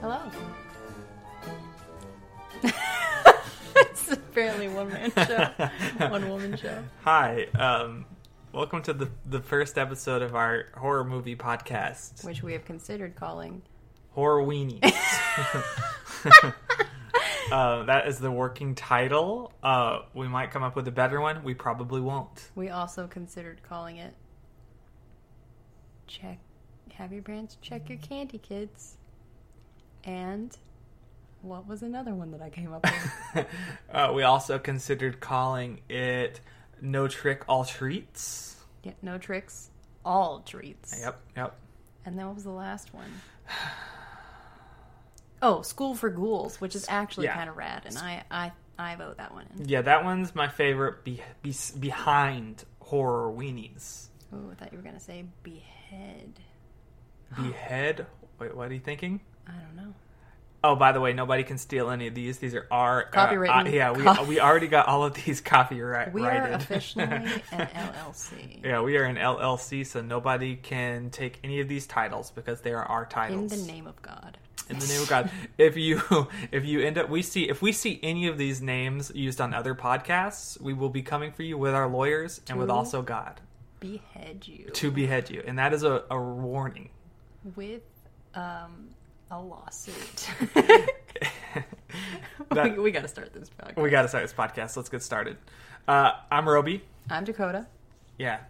Hello. it's apparently one man show, one woman show. Hi, um, welcome to the the first episode of our horror movie podcast, Which we have considered calling. Horror Weenies. uh, that is the working title. Uh, we might come up with a better one. We probably won't. We also considered calling it. Check. Have your brands check your candy, kids. And. What was another one that I came up with? uh, we also considered calling it No Trick All Treats. yeah, no tricks, all treats. Yep, yep. And then what was the last one? Oh, School for Ghouls, which is actually Yeah. kind of rad, and I, I, I vote that one in. Yeah, that one's my favorite. Be, be, behind horror weenies. Oh, I thought you were gonna say behead. Behead. Wait, what are you thinking? I don't know. Oh, by the way, nobody can steal any of these. These are our uh, uh, yeah, we Co- we already got all of these copyright. We are officially an LLC. yeah, we are an LLC, so nobody can take any of these titles because they are our titles. In the name of God. In the name of God. If you if you end up we see if we see any of these names used on other podcasts, we will be coming for you with our lawyers and with also God Behead you to behead you, and that is a, a warning. with um a lawsuit. That- we, we got to start this podcast. we got to start this podcast. Let's get started. Uh, I'm Robey. I'm Dakota. Yeah,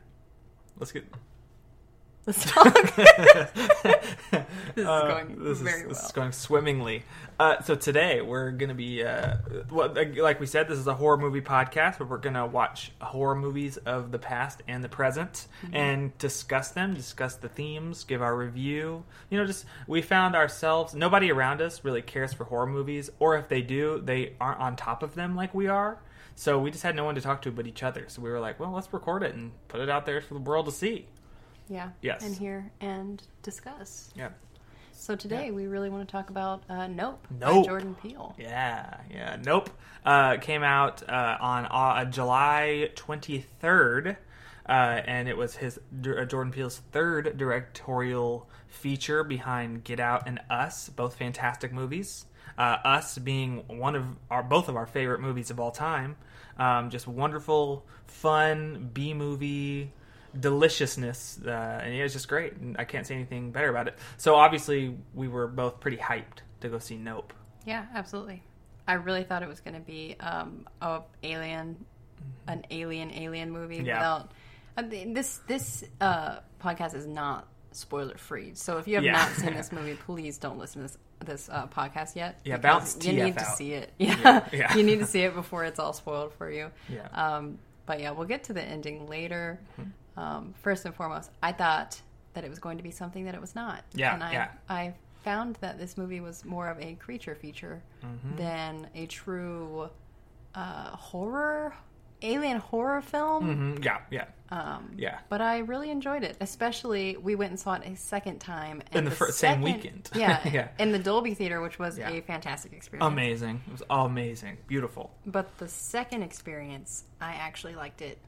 let's get. Let's talk. this is Uh, going this very is, well. This is going swimmingly. Uh, so today we're going to be, uh, well, like we said, this is a horror movie podcast where we're going to watch horror movies of the past and the present Mm-hmm. and discuss them, discuss the themes, give our review. You know, just we found ourselves. Nobody around us really cares for horror movies, or if they do, they aren't on top of them like we are. So we just had no one to talk to but each other. So we were like, well, let's record it and put it out there for the world to see. Yeah. Yes. And hear and discuss. Yeah. So today we really want to talk about uh, Nope, Nope. by Jordan Peele. Yeah, yeah. Nope. Uh, came out uh, on uh, July 23rd, uh, and it was his uh, Jordan Peele's third directorial feature behind Get Out and Us, both fantastic movies. Uh, Us being one of our both of our favorite movies of all time. Um, just wonderful, fun B movie deliciousness, uh, and it was just great. And I can't say anything better about it. So obviously, we were both pretty hyped to go see Nope. Yeah, absolutely. I really thought it was going to be um, a alien, an alien alien movie Yeah. without. I mean, this this uh, podcast is not spoiler free. So if you have Yeah. not seen this movie, please don't listen to this this uh, podcast yet. Yeah, bounce You TF need to see it. Yeah, Yeah, yeah. you need to see it before it's all spoiled for you. Yeah. Um, but yeah, we'll get to the ending later. Mm-hmm. Um, first and foremost, I thought that it was going to be something that it was not. Yeah, and I, yeah. I found that this movie was more of a creature feature Mm-hmm. than a true uh, horror, alien horror film. hmm Yeah, yeah, Um, yeah. but I really enjoyed it. Especially, we went and saw it a second time In the fir- same second- weekend. Yeah, Yeah. in the Dolby Theater, which was Yeah. a fantastic experience. Amazing. It was all amazing. Beautiful. But the second experience, I actually liked it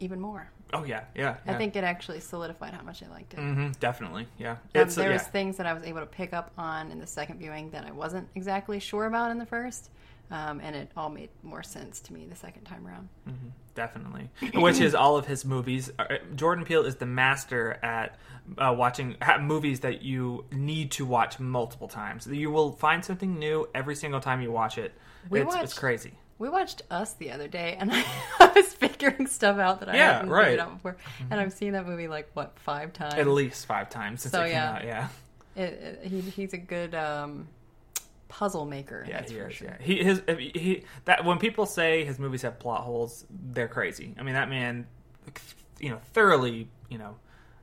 even more. Oh yeah, yeah. I think it actually solidified how much I liked it. hmm definitely. Yeah. Um, It's there yeah. was things that I was able to pick up on in the second viewing that I wasn't exactly sure about in the first, um, and it all made more sense to me the second time around. definitely. Which is all of his movies. Uh, Jordan Peele is the master at uh, watching movies that you need to watch multiple times. You will find something new every single time you watch it. We it's, it's crazy. We watched Us the other day, and I, I was figuring stuff out that I Yeah, hadn't right. figured out before, and I've seen that movie like what five times. At least five times since So, it came yeah. out. Yeah. It, it, he, he's a good um, puzzle maker. Yeah, that's he for is. sure. Yeah, he his he, that when people say his movies have plot holes, they're crazy. I mean, that man, you know, thoroughly, you know,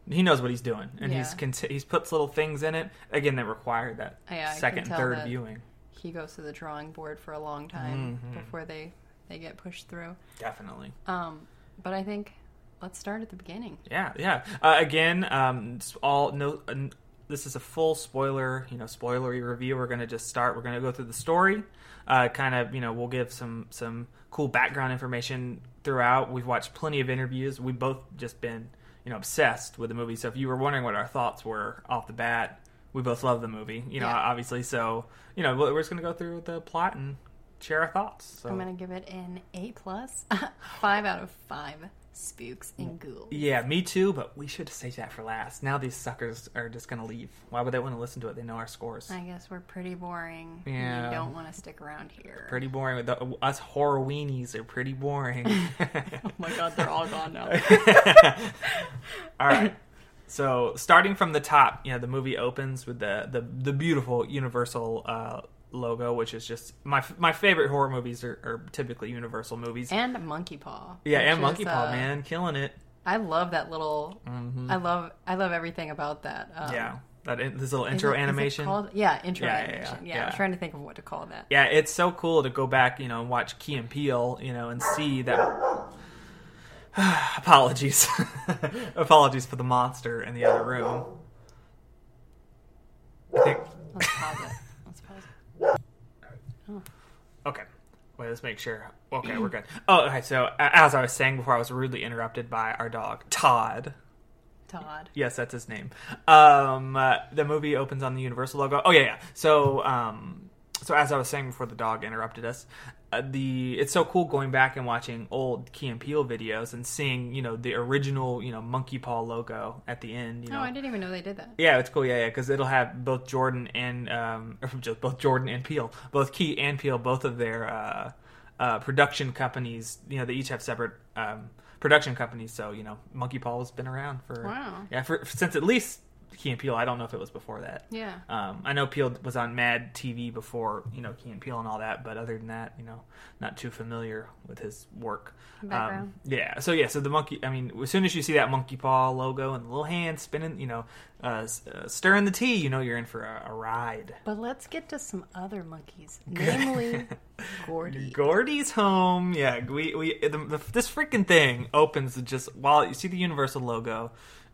he knows what he's doing, and he's Yeah. conti- he's puts little things in it again that require that Yeah, second, and third that. viewing. He goes to the drawing board for a long time Mhm. before they they get pushed through. Definitely. Um, but I think let's start at the beginning. Yeah, yeah. Uh, again, um, it's all no. Uh, this is a full spoiler, you know, spoilery review. We're gonna just start. We're gonna go through the story. Uh, kind of, you know, we'll give some some cool background information throughout. We've watched plenty of interviews. We've both just been, you know, obsessed with the movie. So if you were wondering what our thoughts were off the bat, we both love the movie. You know, Yeah. obviously. So you know, we're just gonna go through the plot and share our thoughts. So I'm gonna give it an A plus, five out of five spooks and ghouls. yeah, me too. But we should save that for last. Now these suckers are just gonna leave. Why would they want to listen to it? They know our scores. I guess we're pretty boring. and Yeah. You don't want to stick around here. Pretty boring. The, us horror weenies are pretty boring. Oh my god, they're all gone now. All right. So starting from the top, you know, the movie opens with the the, the beautiful Universal uh, logo, which is just my my favorite horror movies are, are typically Universal movies. and Monkey Paw. yeah, and is, Monkey Paw, uh, man, killing it. I love that little. I love I love everything about that. Um, Mm-hmm. yeah, that in, this little intro it- is animation. yeah, intro Yeah, yeah, yeah, animation. Yeah, yeah. I'm trying to think of what to call that. yeah, it's so cool to go back, you know, and watch Key and Peele, you know, and see that. Apologies, apologies for the monster in the other room. I think Let's pause it. Let's pause it. Okay. Wait, let's make sure. Okay, we're good. Oh, okay. So, as I was saying before, I was rudely interrupted by our dog, Todd. Todd. Yes, that's his name. Um, uh, the movie opens on the Universal logo. Oh yeah, yeah. So, um, so as I was saying before, the dog interrupted us. Uh, the it's so cool going back and watching old Key and Peele videos and seeing you know the original you know monkey paw logo at the end. You know, Oh, I didn't even know they did that. yeah, it's cool. Yeah, yeah, because it'll have both Jordan and um, or just both Jordan and Peele, both Key and Peele, both of their uh, uh, production companies. You know, they each have separate um, production companies. So you know, Monkey Paw has been around for Wow. yeah, for since at least Key and Peele. I don't know if it was before that. Yeah. Um, I know Peele was on Mad TV before, you know, Key and Peele and all that, but other than that, you know, not too familiar with his work. Background. Um, yeah, so yeah, so the monkey, I mean, as soon as you see that monkey paw logo and the little hand spinning, you know, uh, uh, stirring the tea, you know you're in for a, a ride. But let's get to some other monkeys, namely Gordy. Gordy's home. Yeah, we we the, the, this freaking thing opens just while you see the Universal logo,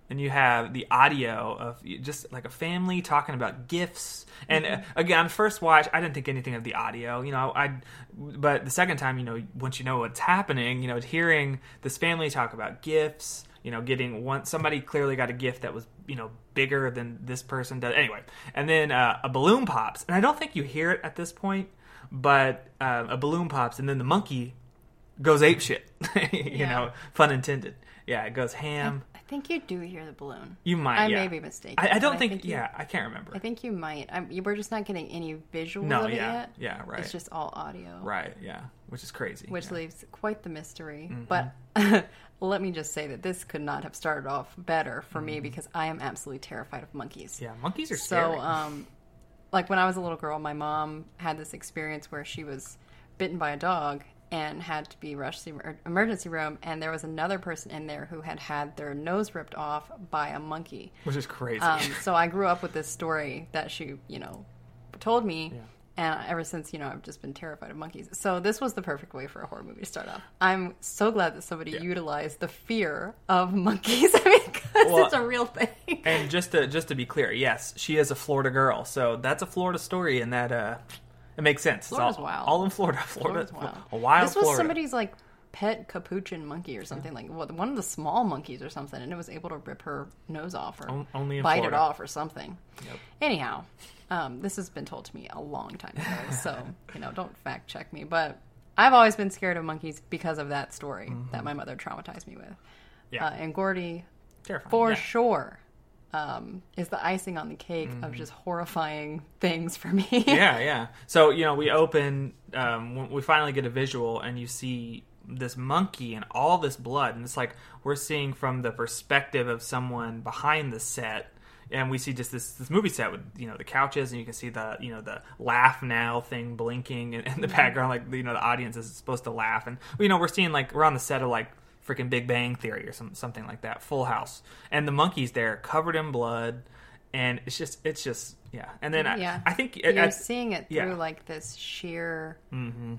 and you have the audio of just like a family talking about gifts. And uh, again, first watch, I didn't think anything of the audio. You know, I but the second time, you know, once you know what's happening, you know, hearing this family talk about gifts. You know, getting one somebody clearly got a gift that was you know bigger than this person does. Anyway, and then uh, a balloon pops, and I don't think you hear it at this point but uh, a balloon pops and then the monkey goes ape shit. you Yeah. know, fun intended. Yeah, it goes ham. I think you do hear the balloon. You might. I yeah. may be mistaken. I, I don't think. you- yeah, I can't remember. I think you might. I'm, you, we're just not getting any visuals no. of it Yeah. yet. Yeah. Right. It's just all audio. right. Yeah. Which is crazy. which yeah. Mm-hmm. leaves quite the mystery. But let me just say that this could not have started off better for me because I am absolutely terrified of monkeys. Mm-hmm. Yeah. Monkeys are So, scary. um, like when I was a little girl, my mom had this experience where she was bitten by a dog and had to be rushed to the emergency room, and there was another person in there who had had their nose ripped off by a monkey. which is crazy. Um, so I grew up with this story that she, you know, told me. And ever since, you know, I've just been terrified of monkeys. So this was the perfect way for a horror movie to start off. I'm so glad that somebody utilized the fear of monkeys because Well, it's a real thing. and just to just to be clear, yes, she is a Florida girl, so that's a Florida story, and that uh, it makes sense. It's Florida's all, wild. all in Florida. Florida, Florida's wild. a wild this was Florida. somebody's like pet capuchin monkey or something like one of the small monkeys or something, and it was able to rip her nose off or On- bite Florida. it off or something. Yep. Anyhow, um, this has been told to me a long time ago, so you know, don't fact check me. But I've always been scared of monkeys because of that story that my mother traumatized me with. Mm-hmm. Yeah. Uh, and Gordy, Terrifying. for yeah. sure, um, is the icing on the cake of just horrifying things for me. Mm-hmm. yeah, yeah. So you know, we open. Um, we finally get a visual, and you see this monkey and all this blood, and it's like we're seeing from the perspective of someone behind the set. And we see just this this movie set with you know the couches, and you can see the you know the laugh now thing blinking in, in the background, like you know the audience is supposed to laugh, and you know we're seeing like we're on the set of like freaking Big Bang Theory or some something like that, Full House, and the monkey's there covered in blood, and it's just it's just yeah, and then Yeah. I, I think You're at- seeing it through yeah. Mm-hmm. like this sheer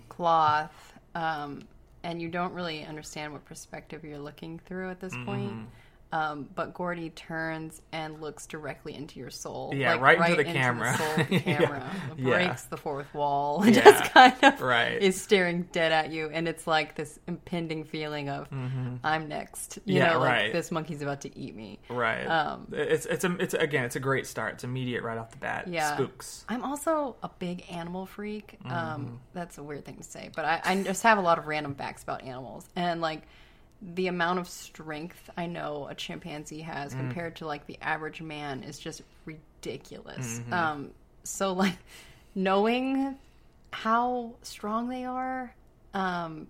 cloth, um, and you don't really understand what perspective you're looking through at this Mm-hmm. point. Um, but Gordy turns and looks directly into your soul. Yeah, like, right into the camera. soul of the camera. Yeah. Breaks the fourth wall. and Yeah. Just kind of Right. is staring dead at you. And it's like this impending feeling of, I'm next. You Mm-hmm. Yeah, know, like right. this monkey's about to eat me. Right. Um, it's it's a, it's again it's a great start. It's immediate right off the bat. Yeah. Spooks. I'm also a big animal freak. Mm-hmm. Um, that's a weird thing to say, but I, I just have a lot of random facts about animals. And like the amount of strength I know a chimpanzee has Mm. compared to like the average man is just ridiculous. Mm-hmm. Um, so like knowing how strong they are, um,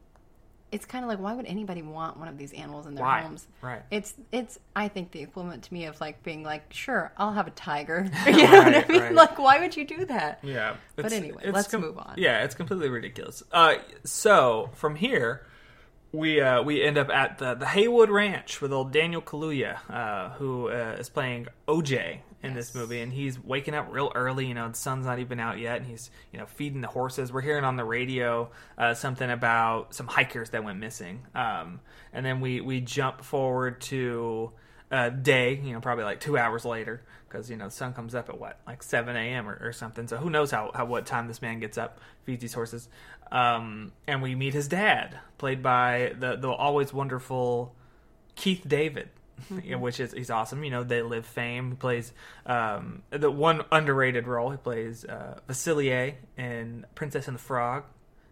it's kind of like why would anybody want one of these animals in their Why? homes? Right. It's it's I think the equivalent to me of like being like, sure, I'll have a tiger. you know what I mean? right. Like, why would you do that? Yeah. But anyway, let's move on. Yeah, it's completely ridiculous. Uh, so from here, we uh, we end up at the the Haywood Ranch with old Daniel Kaluuya, uh, who uh, is playing OJ in this movie, and he's waking up real early. You know, the sun's not even out yet, and he's you know feeding the horses. We're hearing on the radio uh, something about some hikers that went missing, um, and then we we jump forward to a day. You know, probably like two hours later. Because you know the sun comes up at what like seven a.m. Or, or something. So who knows how, how what time this man gets up, feeds these horses, um, and we meet his dad, played by the the always wonderful Keith David, know, which is he's awesome. You know, they live fame. He plays um, the one underrated role. He plays uh, Facilier in Princess and the Frog.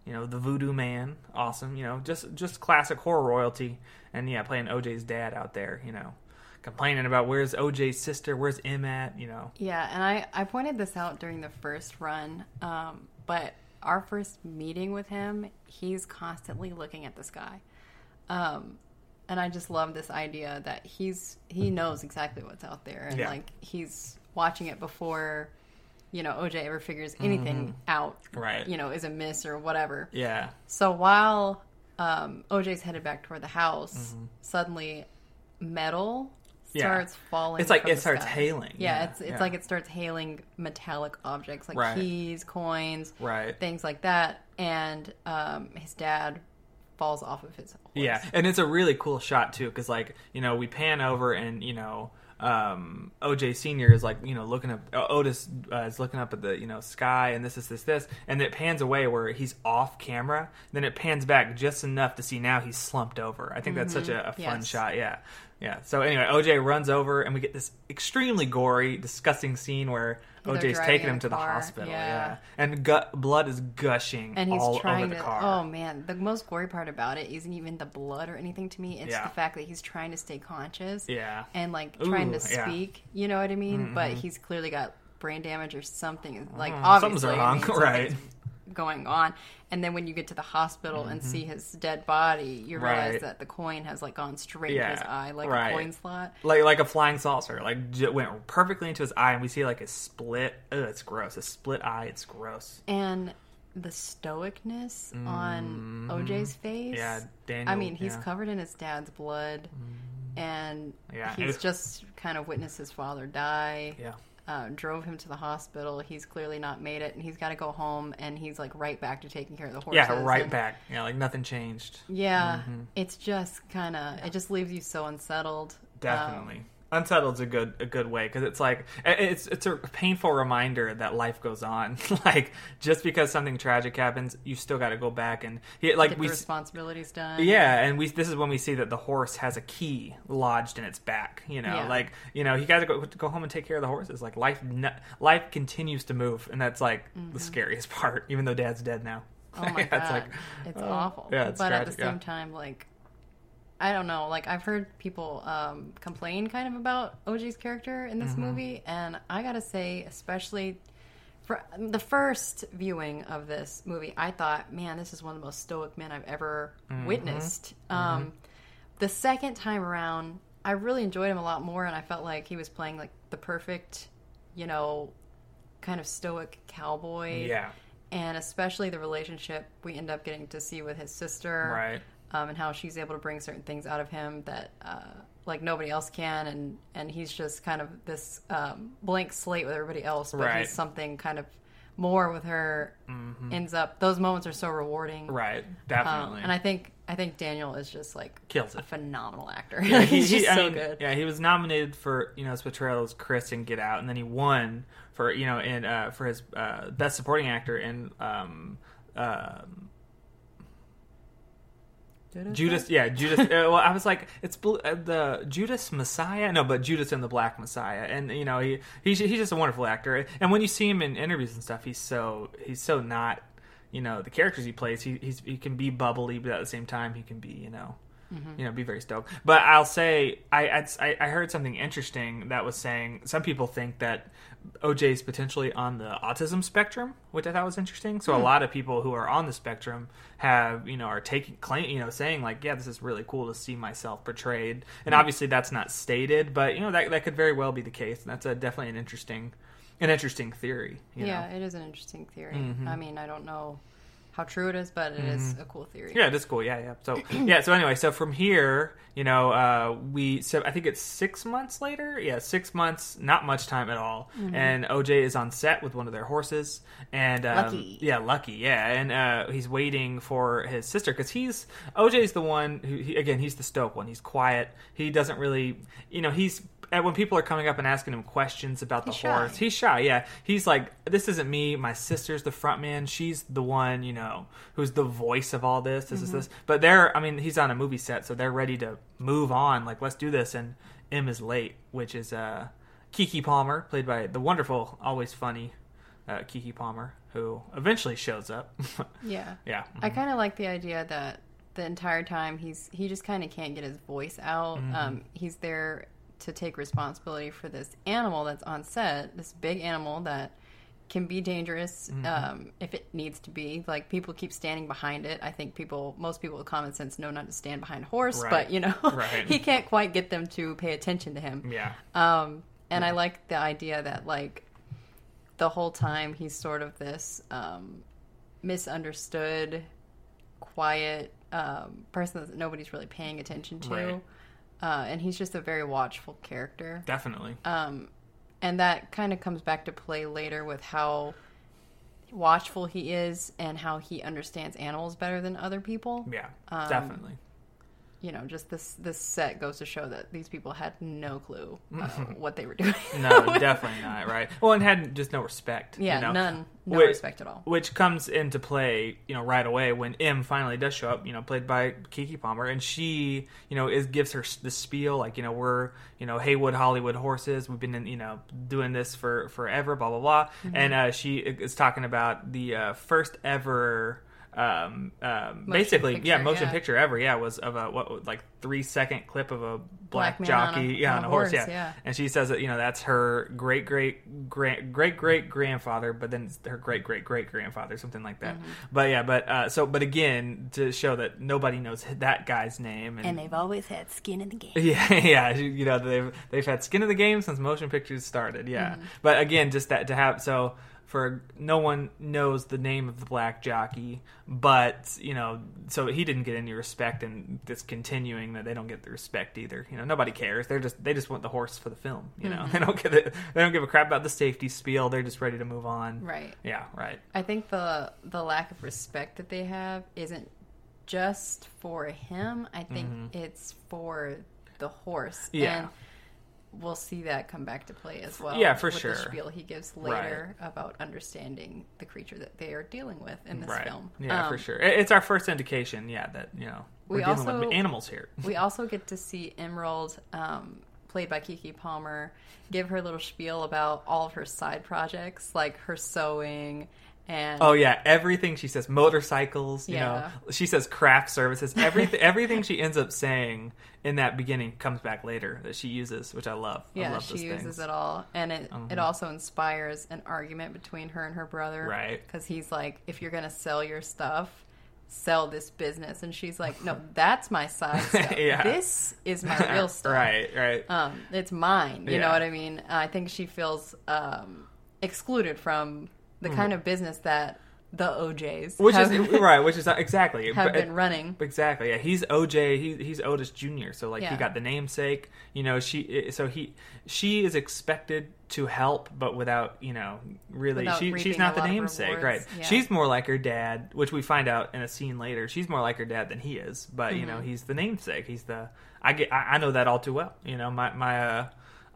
You know, the Voodoo Man, awesome. You know, just just classic horror royalty. And yeah, playing OJ's dad out there. You know, complaining about where's OJ's sister, where's M at. You know, Yeah, and I I pointed this out during the first run, um, but our first meeting with him, he's constantly looking at the sky, um, and I just love this idea that he's he knows exactly what's out there, and Yeah. like he's watching it before. You know, OJ ever figures anything out, Mm-hmm. Right. You know, is a miss or whatever. yeah, So while um, OJ's headed back toward the house, suddenly metal Mm-hmm. Starts falling. It's like it starts sky. hailing. Yeah, it's it's like it starts hailing metallic objects like Right. keys, coins, right. things like that, and um, his dad falls off of his horse. Yeah, and it's a really cool shot too, because like you know we pan over and you know um, OJ Senior is like you know looking up Otis uh, is looking up at the you know sky and this is this this and it pans away where he's off camera. Then it pans back just enough to see now he's slumped over. I think that's such a, a fun Mm-hmm. Yes. shot. Yeah, yeah. So anyway, OJ runs over and we get this extremely gory, disgusting scene where. They're OJ's taking him to the car, hospital, yeah. yeah, and gut, blood is gushing And he's all trying over the to. car. Oh man, the most gory part about it isn't even the blood or anything to me. It's Yeah. the fact that he's trying to stay conscious. Yeah. and like trying to Ooh, yeah. Mm-hmm. speak. You know what I mean? But he's clearly got brain damage or something. Like Mm, obviously, something's wrong, right. Going on, and then when you get to the hospital and see his dead body, you realize Mm-hmm. Right. that the coin has like gone straight to his eye, like right. a coin slot. like like a flying saucer, like j- went perfectly into his eye, and we see like a split. Ugh, it's gross. A split eye. It's gross. And the stoicness on OJ's face. Mm-hmm. Yeah, Daniel. I mean, he's yeah. Mm-hmm. covered in his dad's blood, and Yeah, he's just kind of witnessed his father die. Yeah, uh, drove him to the hospital. He's clearly not made it, and he's got to go home. And he's like right back to taking care of the horses. yeah, right and- back. Yeah, like nothing changed. Yeah, Mm-hmm. it's just kind of it just leaves you so unsettled. Definitely. Um, Unsettled's a good a good way because it's like it's it's a painful reminder that life goes on. like just because something tragic happens, you still got to go back and he, like get we responsibilities done. Yeah, and we this is when we see that the horse has a key lodged in its back. You know, Yeah. like you know, he got to go go home and take care of the horses. Like life, life continues to move, and that's like the scariest part. Even though Dad's dead now. Mm-hmm. Oh my Yeah, god, it's like, it's oh, awful. yeah, it's but at the same yeah. time, like I don't know. Like I've heard people um, complain kind of about OJ's character in this Mm-hmm. movie, and I gotta say, especially for the first viewing of this movie, I thought, man, this is one of the most stoic men I've ever Mm-hmm. witnessed. Um, the second time around, I really enjoyed him a lot more, and I felt like he was playing like the perfect, you know, kind of stoic cowboy yeah, and especially the relationship we end up getting to see with his sister, right. Um, and how she's able to bring certain things out of him that uh, like nobody else can, and and he's just kind of this um, blank slate with everybody else, but Right. he's something kind of more with her. Ends up those moments are so rewarding, Mm-hmm. Right, Um, definitely. and I think I think Daniel is just like Kills a it. phenomenal actor. Yeah, he- He's he- just I so mean, good. Yeah, he was nominated for you know his portrayal as Chris in Get Out, and then he won for you know in uh, for his uh, best supporting actor in um, um Judas. Yeah, Judas. uh, well, I was like, it's bl- uh, the Judas Messiah. No, but Judas and the Black Messiah, and you know he he's he's just a wonderful actor. And when you see him in interviews and stuff, he's so he's so not you know the characters he plays. He he's, he can be bubbly, but at the same time he can be you know Mm-hmm. you know, be very stoked. But I'll say I, I I heard something interesting that was saying some people think that OJ is potentially on the autism spectrum, which I thought was interesting. So a hmm. lot of people who are on the spectrum have you know are taking claim you know saying like yeah this is really cool to see myself portrayed, and hmm. obviously that's not stated, but you know that that could very well be the case. And that's a, definitely an interesting an interesting theory. You yeah, know? Mm-hmm. it is an interesting theory. Mm-hmm. I mean, I don't know how true it is, but it is a cool theory. Yeah, it is cool. Yeah, yeah. So yeah, so anyway, so from here, you know, uh, we so I think it's six months later. Yeah, six months, not much time at all. And OJ is on set with one of their horses, and um, Lucky. yeah, lucky, yeah, and uh, he's waiting for his sister because he's OJ's the one who he, again he's the stoke one. He's quiet. He doesn't really, you know, he's. When people are coming up and asking him questions about the He's shy. horse, he's shy. Yeah, he's like, "This isn't me. My sister's the front man. She's the one, you know, who's the voice of all this. This is Mm-hmm. this." But they're, I mean, he's on a movie set, so they're ready to move on. Like, let's do this. And M is late, which is uh, Keke Palmer, played by the wonderful, always funny uh, Keke Palmer, who eventually shows up. Yeah. yeah, I kind of like the idea that the entire time he's he just kind of can't get his voice out. Mm-hmm. Um, he's there to take responsibility for this animal that's on set, this big animal that can be dangerous Mm-hmm. um, if it needs to be. Like people keep standing behind it. I think people, most people with common sense, know not to stand behind a horse, Right. but you know, Right. he can't quite get them to pay attention to him. yeah, Um, and I like the idea that like the whole time he's sort of this um, misunderstood, quiet um, person that nobody's really paying attention to, Right. Uh, and he's just a very watchful character. definitely. Um, and that kind of comes back to play later with how watchful he is and how he understands animals better than other people. yeah, um, definitely. You know, just this this set goes to show that these people had no clue uh, what they were doing. No, definitely not. Right. Well, and had just no respect. Yeah, you know? none, no Wait, respect at all. which comes into play, you know, right away when M finally does show up, you know, played by Keke Palmer, and she, you know, is gives her the spiel like, you know, we're, you know, Haywood Hollywood horses, we've been, in, you know, doing this for forever, blah blah blah, Mm-hmm. and uh, she is talking about the uh, first ever. Um, um, basically, yeah, motion yeah. picture ever, yeah, was of a what like three second clip of a black, Black jockey, on a- yeah, on on a horse, horse, yeah. yeah. and she says that you know that's her great great great great great grandfather, but then it's her great great great grandfather, something like that. Mm-hmm. But yeah, but uh, so but again to show that nobody knows that guy's name, and, And they've always had skin in the game. yeah, yeah, you know they've they've had skin in the game since motion pictures started. Yeah, Mm-hmm. but again, just that to have so for no one knows the name of the black jockey, but you know, so he didn't get any respect, and this continuing that they don't get the respect either. You know, nobody cares. They're just they just want the horse for the film. You know, they don't get it. They don't give a crap about the safety spiel. They're just ready to move on. Right. Yeah. Right. I think the the lack of respect that they have isn't just for him. I think it's for the horse. Mm-hmm. Yeah. And we'll see that come back to play as well. Yeah, for with sure. The spiel he gives later about understanding the creature that they are dealing with in this right. film. Yeah, for Um, sure. It's our first indication. Yeah, that you know we're We dealing also- with animals here. We also get to see Emerald, um, played by Keke Palmer, give her little spiel about all of her side projects, like her sewing and Oh yeah, everything she says, motorcycles. You Yeah. know, she says craft services. Everything, everything she ends up saying in that beginning comes back later that she uses, which I love. I yeah, love she uses things. it all, and it it also inspires an argument between her and her brother, Right. Because he's like, if you're gonna sell your stuff. Sell this business, and she's like, "No, that's my side stuff. Yeah. This is my real stuff. right, right. um, it's mine. You know what I mean? I think she feels um, excluded from the Mm. kind of business that the OJs, which have, is right, which is exactly have but- been running. Exactly. Yeah, he's OJ. He's he's Otis Jr. So like he got the namesake. You know, she so he she is expected to help, but without you know really Without she she's not the namesake, right? Yeah. She's more like her dad, which we find out in a scene later. She's more like her dad than he is, but you know Mm-hmm. he's the namesake. He's the I get I, I know that all too well. You know my my uh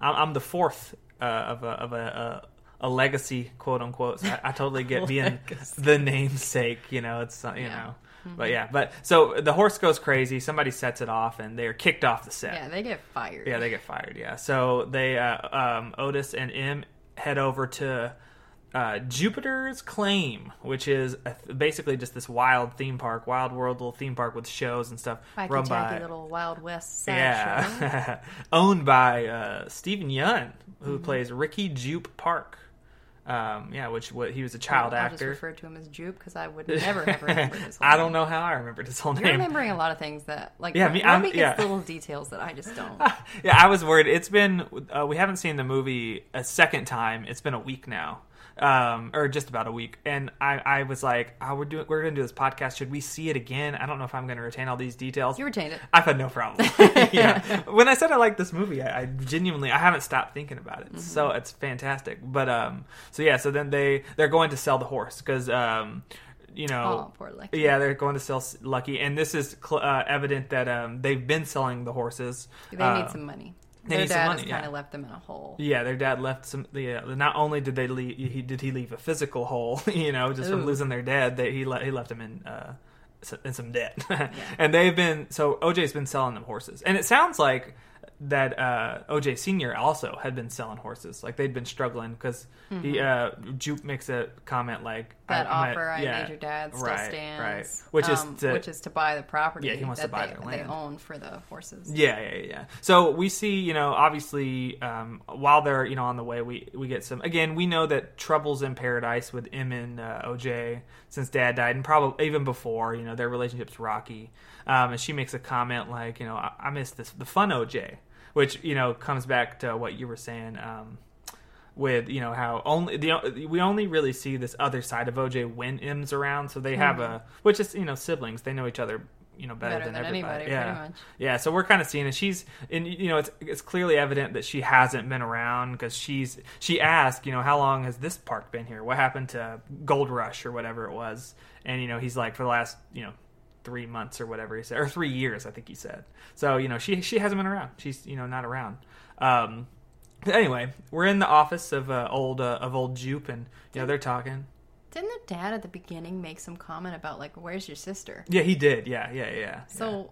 I'm, I'm the fourth uh, of a of a. a a legacy, quote unquote. So I, I totally get being the namesake. You know, it's uh, you Yeah. know, Mm-hmm. but yeah, but so the horse goes crazy. Somebody sets it off, and they're kicked off the set. Yeah, they get fired. Yeah, they get fired. Yeah, so they uh, um, Otis and M head over to uh, Jupiter's Claim, which is a, basically just this wild theme park, wild world little theme park with shows and stuff Wacky run by little Wild West yeah, owned by uh, Steven Yeun, who Mm-hmm. plays Ricky Jupe Park. Um, yeah, which what he was a child actor. I'll just referred to him as Jupe because I would never have remembered his whole I don't know how I remembered his whole You're name. remembering a lot of things that, like, Yeah, me- I'm- yeah. little details that I just don't. yeah, I was worried. It's been uh, we haven't seen the movie a second time. It's been a week now, um, or just about a week, and I, I was like, oh, we're doing we're gonna do this podcast. Should we see it again? I don't know if I'm gonna retain all these details. You retained it. I've had no problem. yeah, when I said I like this movie, I, I genuinely I haven't stopped thinking about it. So it's fantastic. But um, so yeah, so then they they're going to sell the horse because um, you know. Oh, poor Lucky. Yeah, they're going to sell Lucky, and this is cl- uh, evident that um, they've been selling the horses. They Uh, need some money. They Their need some dad money, yeah. kind of left them in a hole. Yeah, their dad left some. Yeah, not only did they leave, he did he leave a physical hole, you know, just from losing their dad. They he le- he left them in uh in some debt, and they've been so OJ's been selling them horses, and it sounds like that uh OJ Senior also had been selling horses, like they'd been struggling because he uh Jupe makes a comment like Mm-hmm. That I- offer I yeah, made your dad still right, stands. right, which is um, to which is to buy the property Yeah, he wants to buy they, their they own for the horses. Yeah, yeah, yeah. So we see, you know, obviously, um, while they're, you know, on the way, we we get some. Again, we know that troubles in paradise with M and uh, OJ since Dad died, and probably even before, you know, their relationship's rocky. Um, and she makes a comment like, you know, I, I miss this the fun OJ, which you know comes back to what you were saying. Um, with you know how only the we only really see this other side of OJ when M's around, so they have a which is you know siblings, they know each other you know better, Better than, than everybody. anybody, yeah. pretty much. Yeah, so we're kind of seeing it. She's, and you know, it's it's clearly evident that she hasn't been around because she's she asked, you know, how long has this park been here? What happened to Gold Rush or whatever it was? And you know, he's like for the last you know three months or whatever he said, or three years, I think he said. So you know, she she hasn't been around. She's you know not around. Um, anyway, we're in the office of uh, old uh, of old Jupe, and you know they're talking. Didn't the dad at the beginning make some comment about like, "Where's your sister?" Yeah, he did. Yeah, yeah, yeah. yeah. So,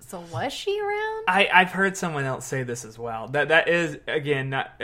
so was she around? I, I've heard someone else say this as well. That that is again not.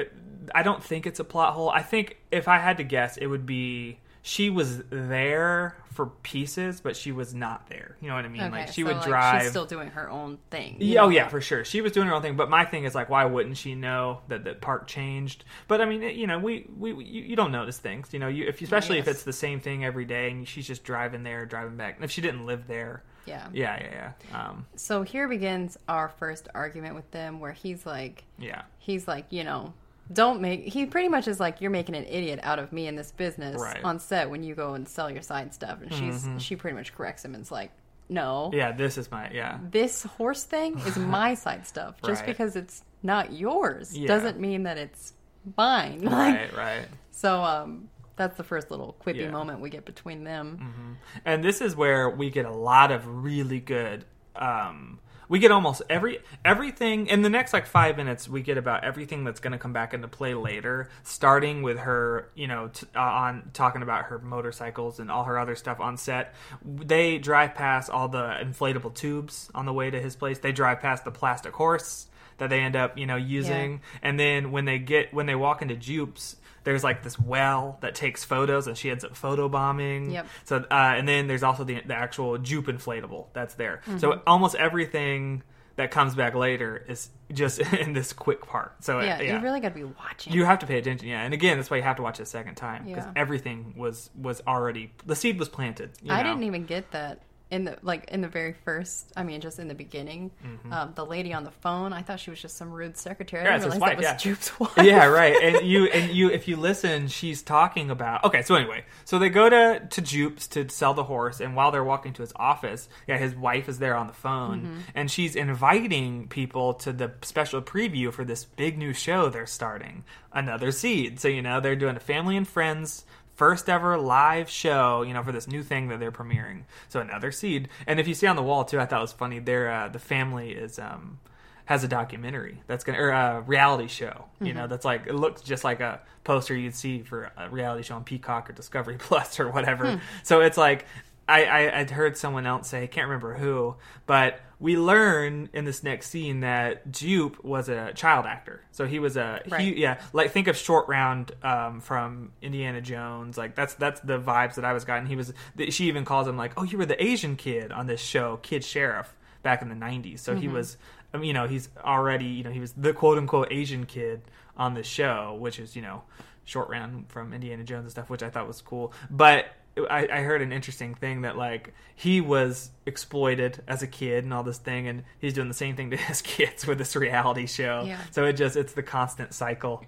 I don't think it's a plot hole. I think if I had to guess, it would be she was there for pieces, but she was not there. You know what I mean? like she so, would like, drive. She's still doing her own thing. Yeah, oh yeah, for sure. She was doing her own thing, but my thing is like, why wouldn't she know that the park changed? But I mean, it- you know, we we you, you don't notice things, you know, you if especially if Yes. it's the same thing every day and she's just driving there, driving back. And if she didn't live there, Yeah. yeah, yeah, yeah, um, So here begins our first argument with them, where he's like, yeah, he's like, you know, don't make. He pretty much is like, you're making an idiot out of me in this business Right. on set when you go and sell your side stuff, and she's she pretty much corrects him and is like, no, Mm-hmm. yeah. This is my yeah. this horse thing is my side stuff. Just Right. because it's not yours Yeah. doesn't mean that it's mine. Like, Right, right. so um, that's the first little quippy Yeah. Mm-hmm. moment we get between them. And this is where we get a lot of really good. Um, we get almost every everything in the next like five minutes. We get about everything that's going to come back into play later. Starting with her, you know, t- uh, on talking about her motorcycles and all her other stuff on set. They drive past all the inflatable tubes on the way to his place. They drive past the plastic horse that they end up, you know, using. And then when they get when they walk into Jupe's, there's like this well that takes photos, and she ends up photo bombing. Yep. So, uh, and then there's also the the actual Jupe inflatable that's there. So almost everything that comes back later is just in this quick part. So Yeah, yeah, you really got to be watching. you have to pay attention. Yeah, and again, that's why you have to watch it a second time because Yeah. everything was was already the seed was planted. you I know? didn't even get that in the like in the very first i mean just in the beginning um, the lady on the phone i thought she was just some rude secretary Yeah, i didn't realize that wife, was yeah. Jupe's wife yeah, right. And you and you if you listen, she's talking about Okay, so anyway, so they go to to Jupe's to sell the horse and while they're walking to his office, yeah, his wife is there on the phone Mm-hmm. and she's inviting people to the special preview for this big new show they're starting, Another Seed. So, you know, they're doing a family and friends First ever live show, you know, for this new thing that they're premiering. So another seed, and if you see on the wall too, I thought it was funny. Their uh, the family is um, has a documentary that's gonna or a reality show. You know, that's like it looks just like a poster you'd see for a reality show on Peacock or Discovery Plus or whatever. So it's like I, I I'd heard someone else say, I can't remember who, but we learn in this next scene that Jupe was a child actor. So he was a he, Right. yeah, like think of Short Round um, from Indiana Jones. Like that's that's the vibes that I was gotten. He was she even calls him like, oh, you were the Asian kid on this show, Kid Sheriff, back in the '90s. So he was, I mean, you know, he's already you know he was the quote unquote Asian kid on this show, which is you know Short Round from Indiana Jones and stuff, which I thought was cool. But I, I heard an interesting thing that like he was exploited as a kid and all this thing, and he's doing the same thing to his kids with this reality show. Yeah. So it just it's the constant cycle.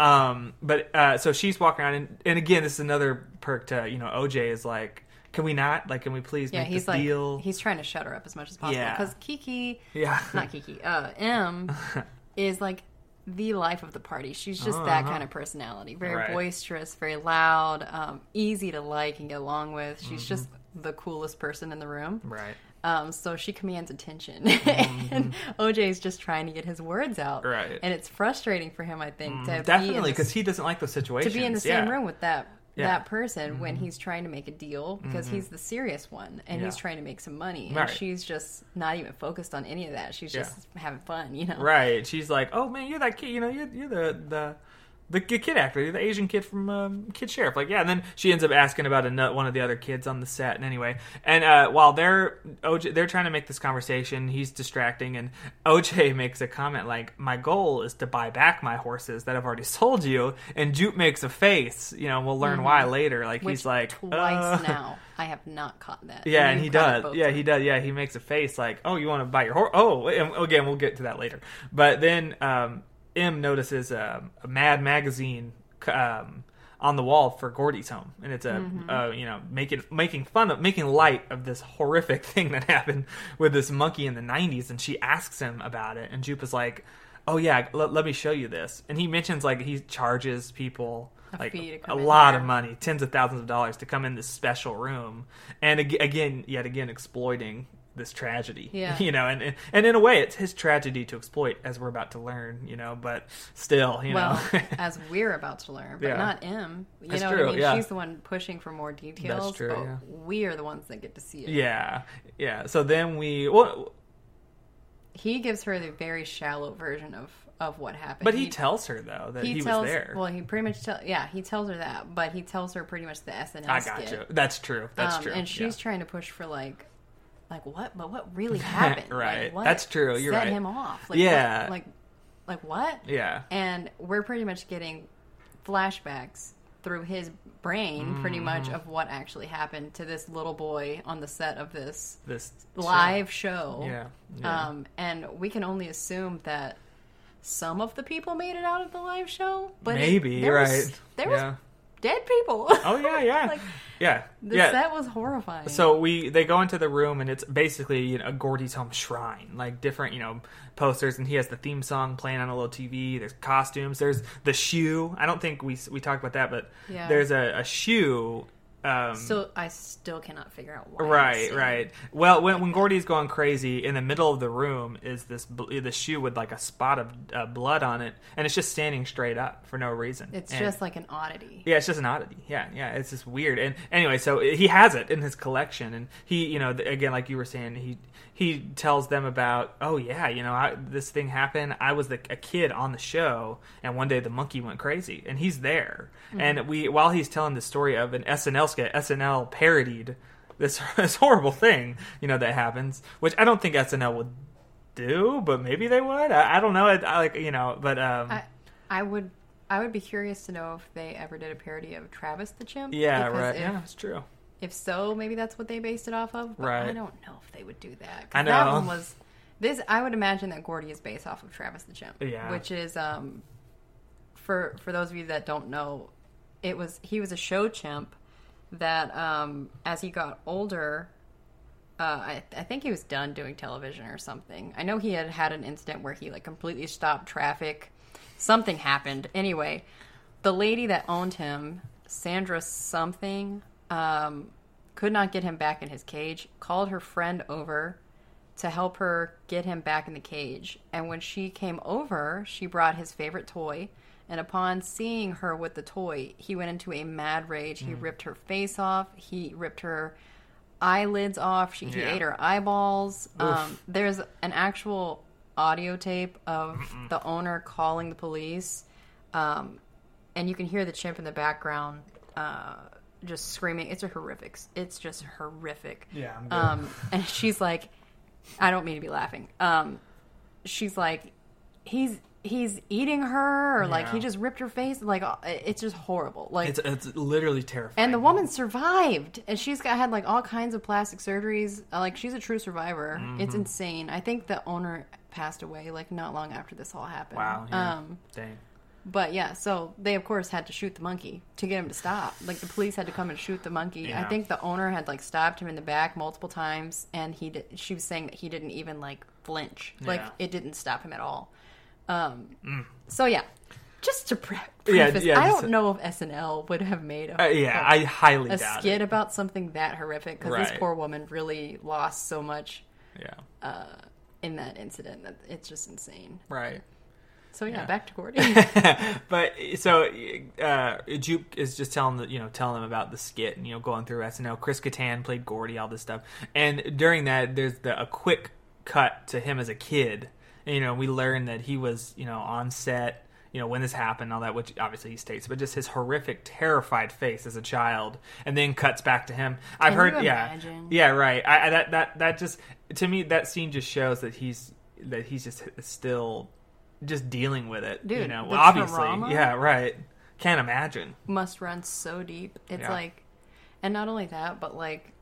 Um, but uh, so she's walking around, and, and again, this is another perk to you know OJ is like, can we not like, can we please yeah make he's this like deal? he's trying to shut her up as much as possible Yeah. because keke yeah, not keke uh m is like the life of the party she's just that Uh-huh. kind of personality very Right. boisterous very loud um, easy to like and get along with she's Mm-hmm. just the coolest person in the room right, Um, so she commands attention, and OJ's just trying to get his words out. Mm-hmm. Right. And it's frustrating for him, I think, to definitely because he doesn't like those situations. to be in the same yeah. room with that Yeah. Mm-hmm. that person when he's trying to make a deal because he's the serious one and he's trying to make some money, and Right. she's just not even focused on any of that. She's Yeah. just having fun, you know. Right. She's like, "Oh man, you're that kid. You know, you're, you're the the the kid actor. The Asian kid from um, Kid Sheriff." Like, yeah. And then she ends up asking about a, one of the other kids on the set. And anyway, and uh, while they're OJ, they're trying to make this conversation, he's distracting, and OJ makes a comment like, "My goal is to buy back my horses that I've already sold you." And Jupe makes a face. You know, we'll learn why later. Like Which he's like twice uh, now. I have not caught that. Yeah, and You he does. Yeah, times. he does. Yeah, he makes a face like, "Oh, you want to buy your horse?" Oh, and again, we'll get to that later. But then um, M notices um, a Mad magazine um, on the wall for Gordy's home, and it's a Mm-hmm. uh, you know making making fun of making light of this horrific thing that happened with this monkey in the '90s. And she asks him about it, and Jupe is like, "Oh yeah, let, let me show you this." And he mentions like he charges people. A like a lot there. of money, tens of thousands of dollars to come in this special room, and ag- again, yet again, exploiting this tragedy. Yeah. you know, and, and in a way, it's his tragedy to exploit, as we're about to learn. You know, but still, you Well, know, as we're about to learn, but Yeah. not M. You That's know true, what I mean? yeah. She's the one pushing for more details, true, but yeah. we are the ones that get to see it. yeah, yeah. So then we, well, He gives her the very shallow version of of what happened. but he, tells her though that he, tells, was there. Well, he pretty much tells. yeah he tells her that, but he tells her pretty much the SNL I skit. got you. That's true. That's Um, true. And she's yeah. trying to push for like, like what? But what really happened? Right. Like, what That's true. You're right. set right. him off. Like, Yeah. What, like, like what? yeah. And we're pretty much getting flashbacks through his brain, pretty Mm-hmm. much of what actually happened to this little boy on the set of this This live show. Yeah. yeah. Um, and we can only assume that some of the people made it out of the live show, but it- Maybe there right. Was, there was yeah. Dead people. Oh yeah, yeah, like yeah. the yeah. set was horrifying. So we they go into the room and it's basically you know, a Gordy's home shrine, like different you know posters, and he has the theme song playing on a little TV. There's costumes. There's the shoe. I don't think we we talked about that, but Yeah. there's a, a shoe. Um, Still, I still cannot figure out why. Right, right. Well, when when Gordy's going crazy, in the middle of the room is this bl- the shoe with like a spot of uh, blood on it, and it's just standing straight up for no reason. It's And- just like an oddity. yeah, it's just an oddity. Yeah, yeah, it's just weird. And anyway, so he has it in his collection, and he, you know, again, like you were saying, he he tells them about, oh yeah, you know, I, this thing happened. I was the, a kid on the show, and one day the monkey went crazy, and he's there. And we, while he's telling the story of an SNL SNL parodied this this horrible thing, you know, that happens, which I don't think SNL would do, but maybe they would. I, I don't know. I, I like, you know, but um, I, I would, I would be curious to know if they ever did a parody of Travis the Chimp. yeah, right. if- Yeah, it's true. if so, maybe that's what they based it off of. But Right. I don't know if they would do that. I know. That one was this. I would imagine that Gordy is based off of Travis the Chimp. Yeah. Which is um, for for those of you that don't know, it was he was a show chimp that um, as he got older. Uh, I, I think he was done doing television or something. I know he had had an incident where he like completely stopped traffic. Something happened. Anyway, the lady that owned him, Sandra something, um, could not get him back in his cage. Called her friend over to help her get him back in the cage. And when she came over, she brought his favorite toy. And upon seeing her with the toy, he went into a mad rage. He ripped her face off. He ripped her eyelids off. She, He ate her eyeballs. Um, there's an actual audio tape of the owner calling the police. Um, and you can hear the chimp in the background uh, just screaming. It's a horrific. It's just horrific. Yeah, I'm good. Um, and she's like, I don't mean to be laughing. Um, she's like, he's he's eating her, or like he just ripped her face. Like uh, it's just horrible. Like It's it's literally terrifying. and the woman survived, and she's got had like all kinds of plastic surgeries. Uh, Like she's a true survivor. It's Mm-hmm. insane. I think the owner passed away like not long after this all happened. Wow. Yeah. Um, Dang. but yeah, so they of course had to shoot the monkey to get him to stop. Like the police had to come and shoot the monkey. I think the owner had like stabbed him in the back multiple times, and he did, she was saying that he didn't even like flinch. Like Yeah. it didn't stop him at all. Um, So yeah, just to pre- Mm. Yeah, preface, yeah, I don't know if SNL would have made a, Uh, yeah, a, I highly a doubt skit it. about something that horrific because this poor woman really lost so much Yeah. in that incident that it's just insane. Right. So yeah, Yeah. back to Gordy. but so uh, Jupe is just telling the, you know telling them about the skit and you know going through SNL. Chris Kattan played Gordy, all this stuff, and during that there's the a quick cut to him as a kid. And, you know, we learned that he was you know on set. You know when this happened, all that, which obviously he states, but just his horrific, terrified face as a child, and then cuts back to him. I've Can heard, you yeah, yeah, right. I, I that that that just to me that scene just shows that he's that he's just still just dealing with it. you Dude, know, the obviously, trauma? yeah, right. Can't imagine. must run so deep. It's Yeah. like, and not only that, but like,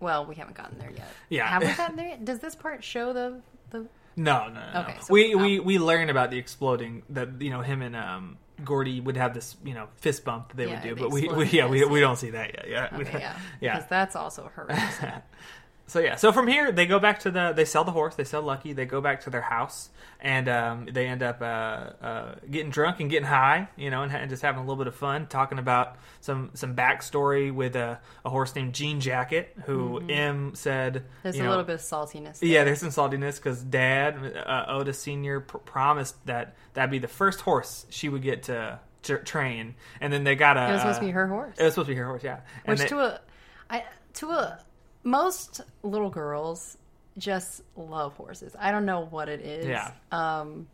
well, we haven't gotten there yet. Yeah. have we gotten there? yet? Does this part show the the? No, no, no. Okay, no. so- we we we learn about the exploding that you know him and um Gordy would have this you know fist bump that they Yeah, would do, but we, we yeah we, we don't see that yet. Yeah, Okay, yeah, yeah. because that's also horrendous. So yeah, so from here they go back to the they sell the horse, they sell Lucky, they go back to their house, and um, they end up uh, uh, getting drunk and getting high, you know, and, and just having a little bit of fun, talking about some some backstory with a, a horse named Jean Jacket, who M said Mm-hmm. There's a know, little bit of saltiness. Yeah, there's some saltiness because Dad, uh, Otis Senior, pr- promised that that'd be the first horse she would get to, train, and then they got a. It was supposed to be her horse, It was supposed to be her horse, yeah. And which they- to a, I to a most little girls just love horses. I don't know what it is. Yeah. Um,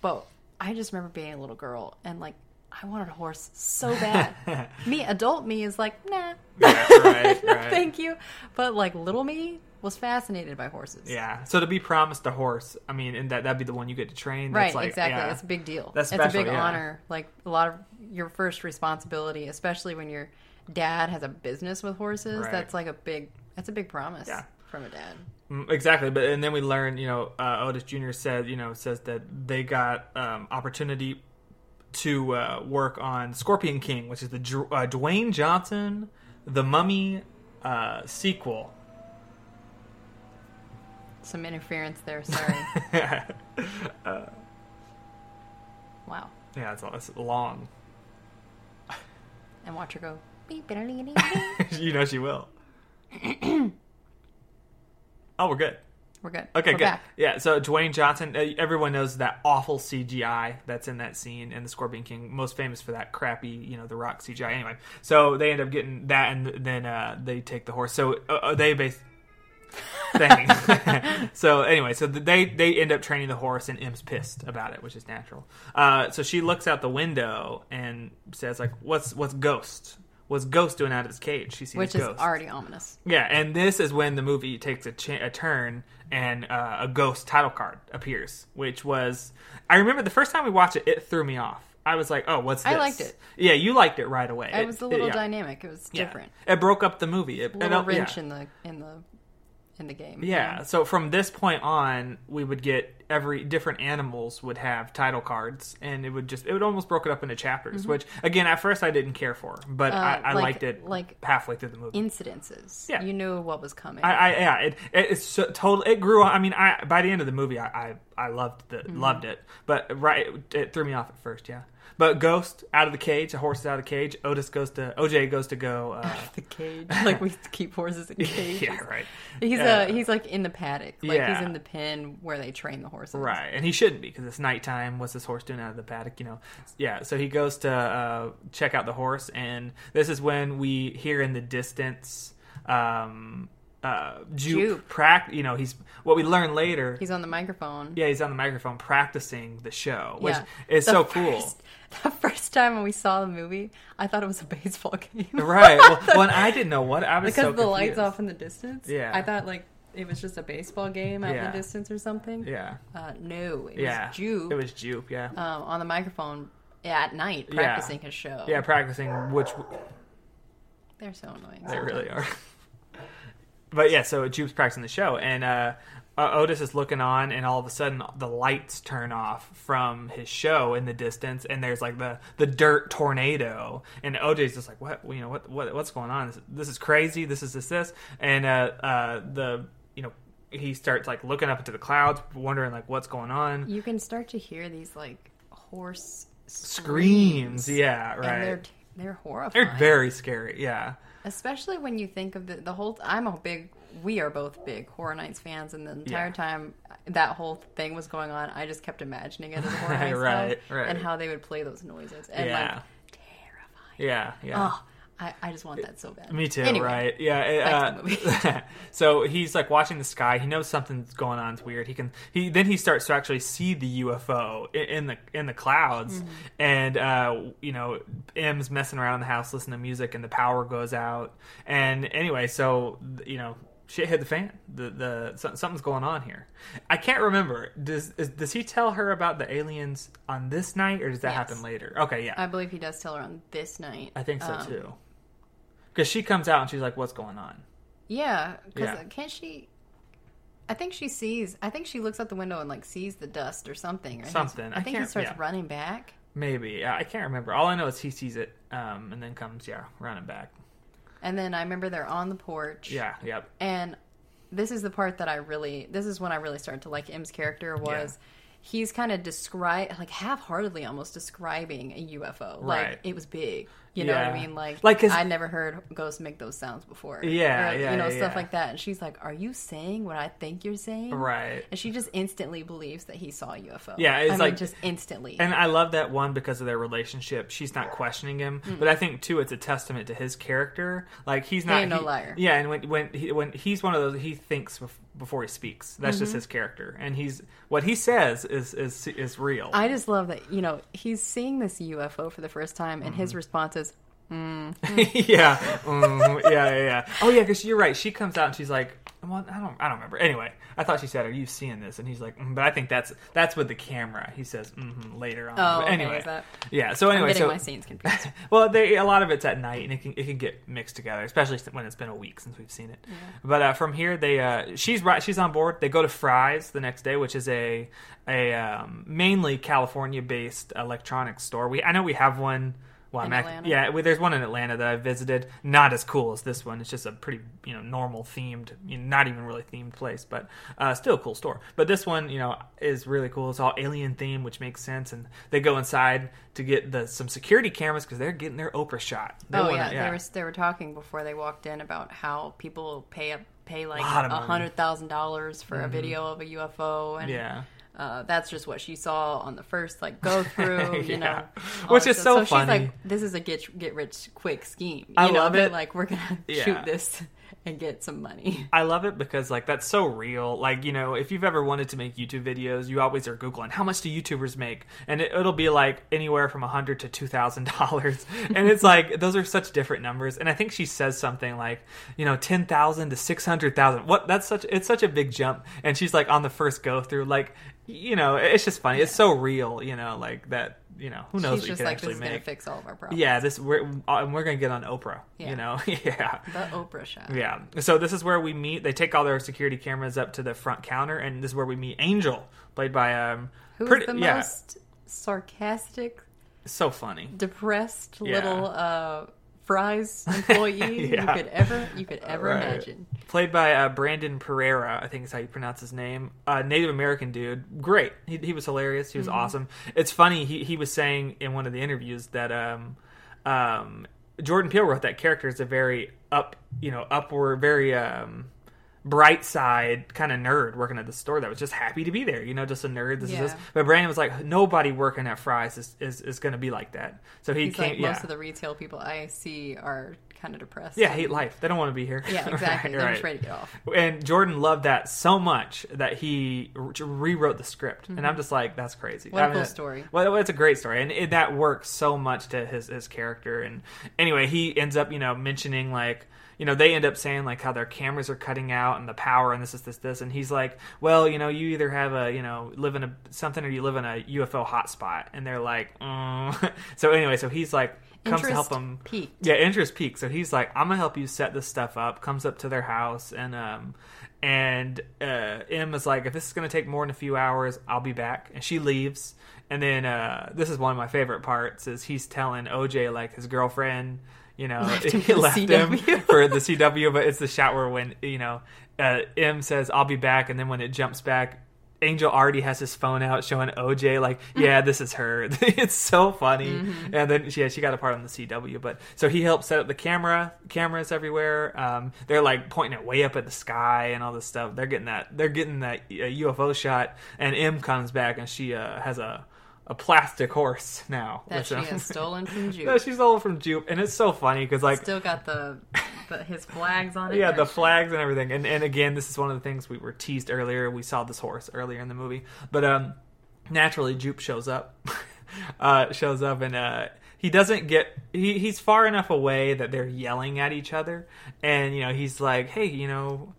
but I just remember being a little girl and like I wanted a horse so bad. me, adult me, is like nah. yeah, right, no, right. thank you. But like little me was fascinated by horses. Yeah. So to be promised a horse, I mean, and that that'd be the one you get to train. Right, That's like, exactly. yeah. It's a big deal. That's it's a big yeah. honor. Like a lot of your first responsibility, especially when your dad has a business with horses. Right. That's like a big. That's a big promise Yeah. from a dad. Mm, Exactly, but and then we learn, you know, uh, Otis Jr. said, you know, says that they got um, opportunity to uh, work on Scorpion King, which is the uh, Dwayne Johnson, the Mummy uh, sequel. Some interference there. Sorry. wow. Yeah, it's, it's long. And watch her go. you know she will. oh, we're good. We're good. Okay, We're good. back. Yeah, so Dwayne Johnson, uh, everyone knows that awful CGI that's in that scene in the Scorpion King, most famous for that crappy, you know, The Rock CGI. Anyway, so they end up getting that, and then uh, they take the horse. So uh, uh, they base. Thing. so anyway, so they they end up training the horse, and M's pissed about it, which is natural. Uh, so she looks out the window and says, "Like, what's what's Ghost? What's Ghost doing out of his cage?" She sees Which is already ominous. Yeah, and this is when the movie takes a, cha- a turn and uh, a ghost title card appears, which was I remember the first time we watched it, it threw me off. I was like, oh, what's this? I liked it. Yeah, you liked it right away. It was a little yeah. dynamic. It was Yeah. different. It broke up the movie. It, A little and, uh, wrench yeah. in the in the in the game. Yeah. So from this point on, we would get every different animals would have title cards, and it would just it would almost broke it up into chapters. Which again, at first I didn't care for, but I, I Mm-hmm. Uh, like- liked it like halfway through the movie. Incidences. Yeah. You knew what was coming. I, I yeah, it, it it's so, total. It grew. I mean, I by the end of the movie, I I, I loved the Mm-hmm. loved it, but right, it, it threw me off at first. Yeah, but Ghost out of the cage, a horse is out of the cage. Otis goes to OJ goes to go. Uh, the cage. Like we keep horses in cages. yeah, right. He's uh he's like in the paddock. Like Yeah. he's in the pen where they train the horses. Right, and he shouldn't be because it's nighttime. What's this horse doing out of the paddock? You know, yeah. So he goes to uh, check out the horse, and this is when we hear in the distance, um, uh, Jupe, Jupe. prac- You know, he's what we learn later. He's on the microphone. yeah, he's on the microphone practicing the show, which Yeah. is The so cool. first- The first time when we saw the movie, I thought it was a baseball game. Right. Well, when I didn't know what I was because so the lights confused. off in the distance. Yeah. I thought like it was just a baseball game out in Yeah. the distance or something. Yeah. Uh, no, it Yeah. was Jupe It was Jupe. Yeah. um, on the microphone at night Yeah. practicing his show. yeah, practicing which they're so annoying. They really are. But yeah, so Jupe's practicing the show, and uh, Otis is looking on, and all of a sudden the lights turn off from his show in the distance, and there's like the the dirt tornado, and OJ's just like, what, you know, what, what what's going on? This, this is crazy. This is this this, and uh, uh, the you know he starts like looking up into the clouds, wondering like what's going on. You can start to hear these like horse Screams, yeah, and they're right. they're horrifying. They're very scary, yeah. Especially when you think of the the whole. I'm a big. We are both big Horror Nights fans, and the entire Yeah. time that whole thing was going on, I just kept imagining it as a Horror Nights Right, right. and how they would play those noises and Yeah. like terrifying. Yeah, yeah. Oh, I, I just want that so bad. Me too, Anyway, right? Yeah. it, back to uh, so he's like watching the sky. He knows something's going on. It's weird. He can. He then he starts to actually see the UFO i- in the in the clouds, Mm-hmm. and uh, you know, M's messing around in the house, listening to music, and the power goes out. And anyway, so you know. Shit hit the fan. The the something's going on here. I can't remember. Does is, does he tell her about the aliens on this night, or does that Yes. happen later? Okay, yeah, I believe he does tell her on this night. I think so Um, too. Because she comes out and she's like, "What's going on?" Yeah, because Yeah. can't she? I think she sees. I think she looks out the window and like sees the dust or something. Or Something. I I think he starts yeah. running back. Maybe I I can't remember. All I know is he sees it, um, and then comes yeah running back. And then I remember they're on the porch. Yeah, yep, And this is the part that I really. This is when I really started to like M's character was. He's kind of describe like half-heartedly almost describing a UFO. Like Right. it was big. You know what I mean? Like, Like, I never heard ghosts make those sounds before. Yeah, yeah, you know yeah, stuff yeah. like that. And she's like, "Are you saying what I think you're saying?" right. And she just instantly believes that he saw a UFO. Yeah, it's I mean, like- just instantly. And I love that one because of their relationship. She's not questioning him, but I think too it's a testament to his character. Like he's not ain't no he- liar. Yeah, and when when he, when he's one of those, he thinks bef- before he speaks. That's Mm-hmm. just his character, and he's what he says is is is real. I just love that you know he's seeing this UFO for the first time, and Mm-hmm. his response is, yeah, mm, yeah, yeah, yeah. Oh yeah, because you're right. She comes out and she's like, "Well, I don't, I don't remember." Anyway, I thought she said, "Are you seeing this?" And he's like, mm, "But I think that's that's with the camera." He says, mm later on. "Oh, okay, anyway, that?" yeah. So anyway, so my scenes confused. well, they, a lot of it's at night, and it can it can get mixed together, especially when it's been a week since we've seen it. But uh, from here, they uh, she's right, she's on board. They go to Fry's the next day, which is a a um, mainly California based electronics store. We I know we have one. Well, In I'm ac- Atlanta? yeah, well, there's one in Atlanta that I visited. Not as cool as this one. It's just a pretty, you know, normal themed, you know, not even really themed place, but uh, still a cool store. But this one, you know, is really cool. It's all alien themed, which makes sense. And they go inside to get the some security cameras because they're getting their Oprah shot. They oh wanna- yeah, they were they were talking before they walked in about how people pay up pay like a hundred thousand dollars for a video of a UFO, and yeah. Uh, that's just what she saw on the first like go through. You Yeah. know, Which is this so stuff. She's funny. like, this is a get get rich quick scheme. You I know, love they're it. Like we're gonna Yeah. shoot this and get some money. I love it because like that's so real. Like you know, if you've ever wanted to make YouTube videos, you always are googling how much do YouTubers make, and it, it'll be like anywhere from a hundred to two thousand dollars, and it's like those are such different numbers. And I think she says something like you know ten thousand to six hundred thousand. What that's such it's such a big jump, and she's like on the first go through like. You know, it's just funny. It's so real, you know, like that. You know, who knows She's what you just can like, actually this is gonna make. fix all of our problems. Yeah, this we're uh, we're gonna get on Oprah. Yeah. You know, yeah. The Oprah show. Yeah. So this is where we meet. They take all their security cameras up to the front counter, and this is where we meet Angel, played by um. Who's pretty- the yeah, most sarcastic, so funny. depressed Yeah. little uh, Fry's employee Yeah. you could ever you could ever Right. imagine. Played by uh, Brandon Perea, I think is how you pronounce his name. Uh, Native American dude, great. He, he was hilarious. He was awesome. It's funny. He he was saying in one of the interviews that um um Jordan Peele wrote that character as a very up you know upward very um bright side kind of nerd working at the store that was just happy to be there you know just a nerd this Yeah. is this but brandon was like nobody working at Fry's is, is, is going to be like that so he He's came like yeah most of the retail people I see are kind of depressed. yeah hate life they don't want to be here Yeah, exactly. Right, They're right. just ready to get off. and Jordan loved that so much that he re- rewrote the script, and Mm-hmm. I'm just like, that's crazy. What a I mean, cool story. Well, it's a great story, and it, that works so much to his his character. And anyway, he ends up, you know, mentioning like. You know, they end up saying like how their cameras are cutting out and the power and this is this this and he's like, well, you know, you either have a you know live in a something or you live in a UFO hotspot, and they're like, mm. so anyway, so he's like comes to help Interest them peaked. yeah, interest peak. So he's like, I'm gonna help you set this stuff up. Comes up to their house and um and uh M is like, if this is gonna take more than a few hours, I'll be back. And she leaves. And then uh this is one of my favorite parts is he's telling OJ like his girlfriend, you know, Left him he for the left him for the CW, but it's the shot where when you know uh, M says I'll be back, and then when it jumps back, Angel already has his phone out showing OJ like, yeah, this is her. it's so funny. Mm-hmm. And then yeah, she got a part on the CW, but so he helped set up the camera, cameras everywhere. Um, they're like pointing it way up at the sky and all this stuff. They're getting that. They're getting that uh, UFO shot, and M comes back and she uh, has a a plastic horse now That she has stolen from Jupe. No, she's all from Jupe, and it's so funny because like Still got the, the his flags on it. yeah, the flags and everything. And and again, this is one of the things we were teased earlier. We saw this horse earlier in the movie, but um, naturally, Jupe shows up, uh, shows up, and uh, he doesn't get. He he's far enough away that they're yelling at each other, and you know he's like, hey, you know,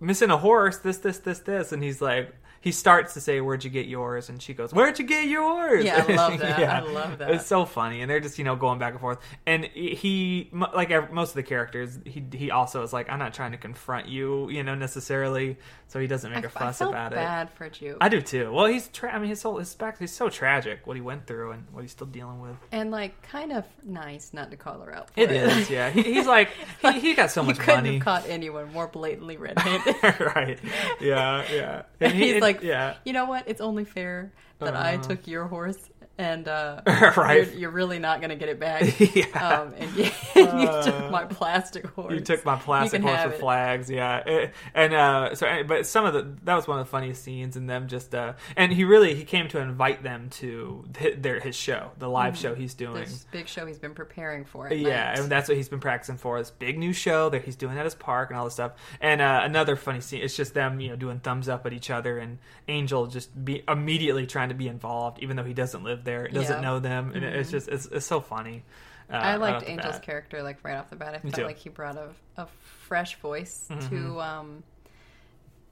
missing a horse, this this this this, and he's like. He starts to say, "Where'd you get yours?" And she goes, "Where'd you get yours?" Yeah, I love that. I love that. It's so funny, and they're just you know going back and forth. And he, like most of the characters, he he also is like, I'm not trying to confront you, you know, necessarily. So he doesn't make a I fuss felt about it. bad for Jupe. I do too. Well, he's tra- I mean, his whole his back, he's so tragic what he went through and what he's still dealing with. and like kind of nice not to call her out. For It it, is, yeah. He, he's like he, he got so you much couldn't money, have caught anyone more blatantly red-handed. right? Yeah, yeah. And he- he's and- like, yeah. you know what? It's only fair that I Uh. took your horse, and uh, Right. you're, you're really not going to get it back. Yeah. Um, and you, you Uh, took my plastic horse. You took my plastic horse with it. flags, yeah. Eh, And uh, so, but some of the that was one of the funniest scenes in them just. Uh, and he really he came to invite them to hit their his show, the live show he's doing. This big show he's been preparing for. Yeah, night. and that's what he's been practicing for. This big new show that he's doing at his park and all this stuff. And uh, another funny scene, it's just them, you know, doing thumbs up at each other, and Angel just be immediately trying to be involved, even though he doesn't live there, doesn't Yeah. Mm-hmm. know them, and it's just it's, it's so funny. Uh, I right liked the Angel's character like right off the bat. I felt like he brought a, a fresh voice Mm-hmm. to um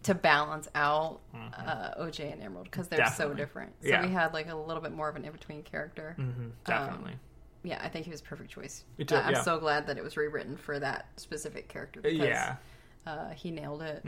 to balance out uh, OJ and Emerald because they're so Mm-hmm. Different. So Yeah. we had like a little bit more of an in between character. Mhm, definitely. Yeah, I think he was a perfect choice. Too, Uh, I'm yeah. so glad that it was rewritten for that specific character. Because, yeah. uh, he nailed it.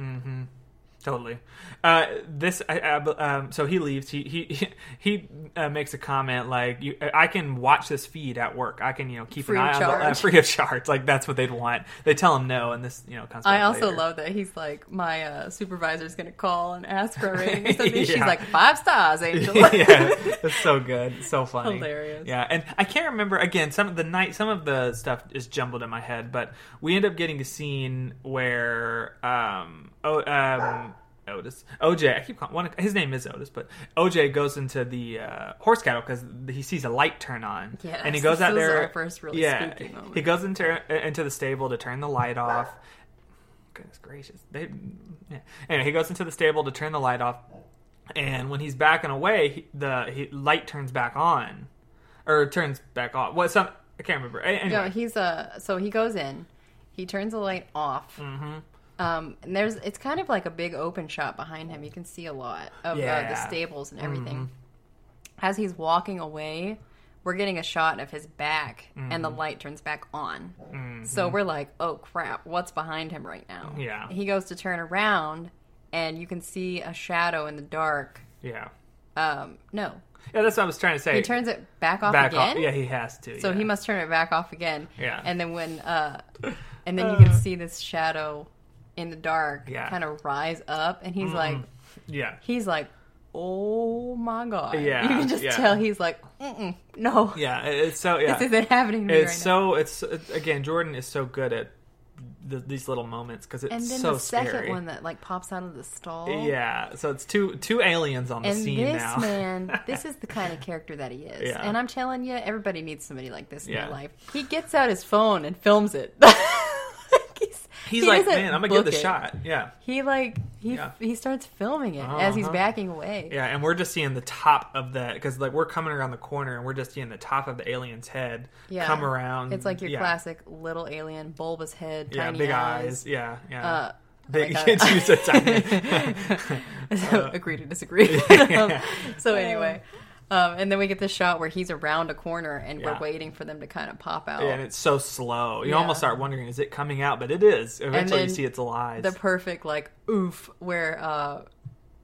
Totally. Uh, this, I, I, um, so he leaves. He he he uh, makes a comment like, you, "I can watch this feed at work. I can, you know, keep Free an eye on the, uh, free of charge. Like that's what they'd want. They tell him no, and this, you know, comes. I also later. love that he's like, my uh, supervisor's going to call and ask for a rating something. She's like, five stars, Angel. yeah, it's so good, It's so funny, Hilarious. Yeah, and I can't remember again. Some of the night, some of the stuff is jumbled in my head, but we end up getting a scene where um oh um. Otis, OJ. I keep calling one. His name is Otis, but OJ goes into the uh, horse cattle because he sees a light turn on, Yes, and he goes out there. our first really yeah, spooky moment. he goes into into the stable to turn the light off. Goodness gracious! They, yeah. Anyway, he goes into the stable to turn the light off, and when he's backing away, he, the he, light turns back on, or turns back off. What some I can't remember. A- Anyway, No, he's uh so he goes in, he turns the light off, Mm-hmm. Um, and there's it's kind of like a big open shot behind him. You can see a lot of uh, the stables and everything. As he's walking away, we're getting a shot of his back, and the light turns back on. So we're like, "Oh crap! What's behind him right now?" Yeah. He goes to turn around, and you can see a shadow in the dark. Yeah. Um, no, Yeah, that's what I was trying to say. he turns it back off back again. off. Yeah, he has to. So yeah. he must turn it back off again. Yeah. And then when uh and then you can see this shadow in the dark Yeah. kind of rise up and he's like Yeah. he's like oh my god. Yeah, You can just yeah. tell he's like no. Yeah. It's so. Yeah. This isn't happening it's right now. so. It's it's- again. Jordan is so good at the, these little moments because it's And then so the second scary. one that like pops out of the stall. Yeah. So it's two two aliens on the And scene this now. man, this is the kind of character that he is. Yeah. And I'm telling you, everybody needs somebody like this in Yeah. their life. He gets out his phone and films it. he's He's he like, man, I'm gonna give book the it. shot. Yeah. He like he Yeah. he starts filming it as he's Uh-huh. backing away. Yeah, and we're just seeing the top of that because like we're coming around the corner and we're just seeing the top of the alien's head Yeah. come around. It's like your yeah. classic little alien, bulbous head, yeah, tiny big eyes. eyes. Yeah, yeah. Uh, big like kids a- use a tiny. so agree to disagree. Um, so anyway, um, and then we get this shot where he's around a corner and Yeah. we're waiting for them to kind of pop out. and it's so slow. You Yeah. almost start wondering, is it coming out? But it is. Eventually, you see its alive. the perfect like oof where uh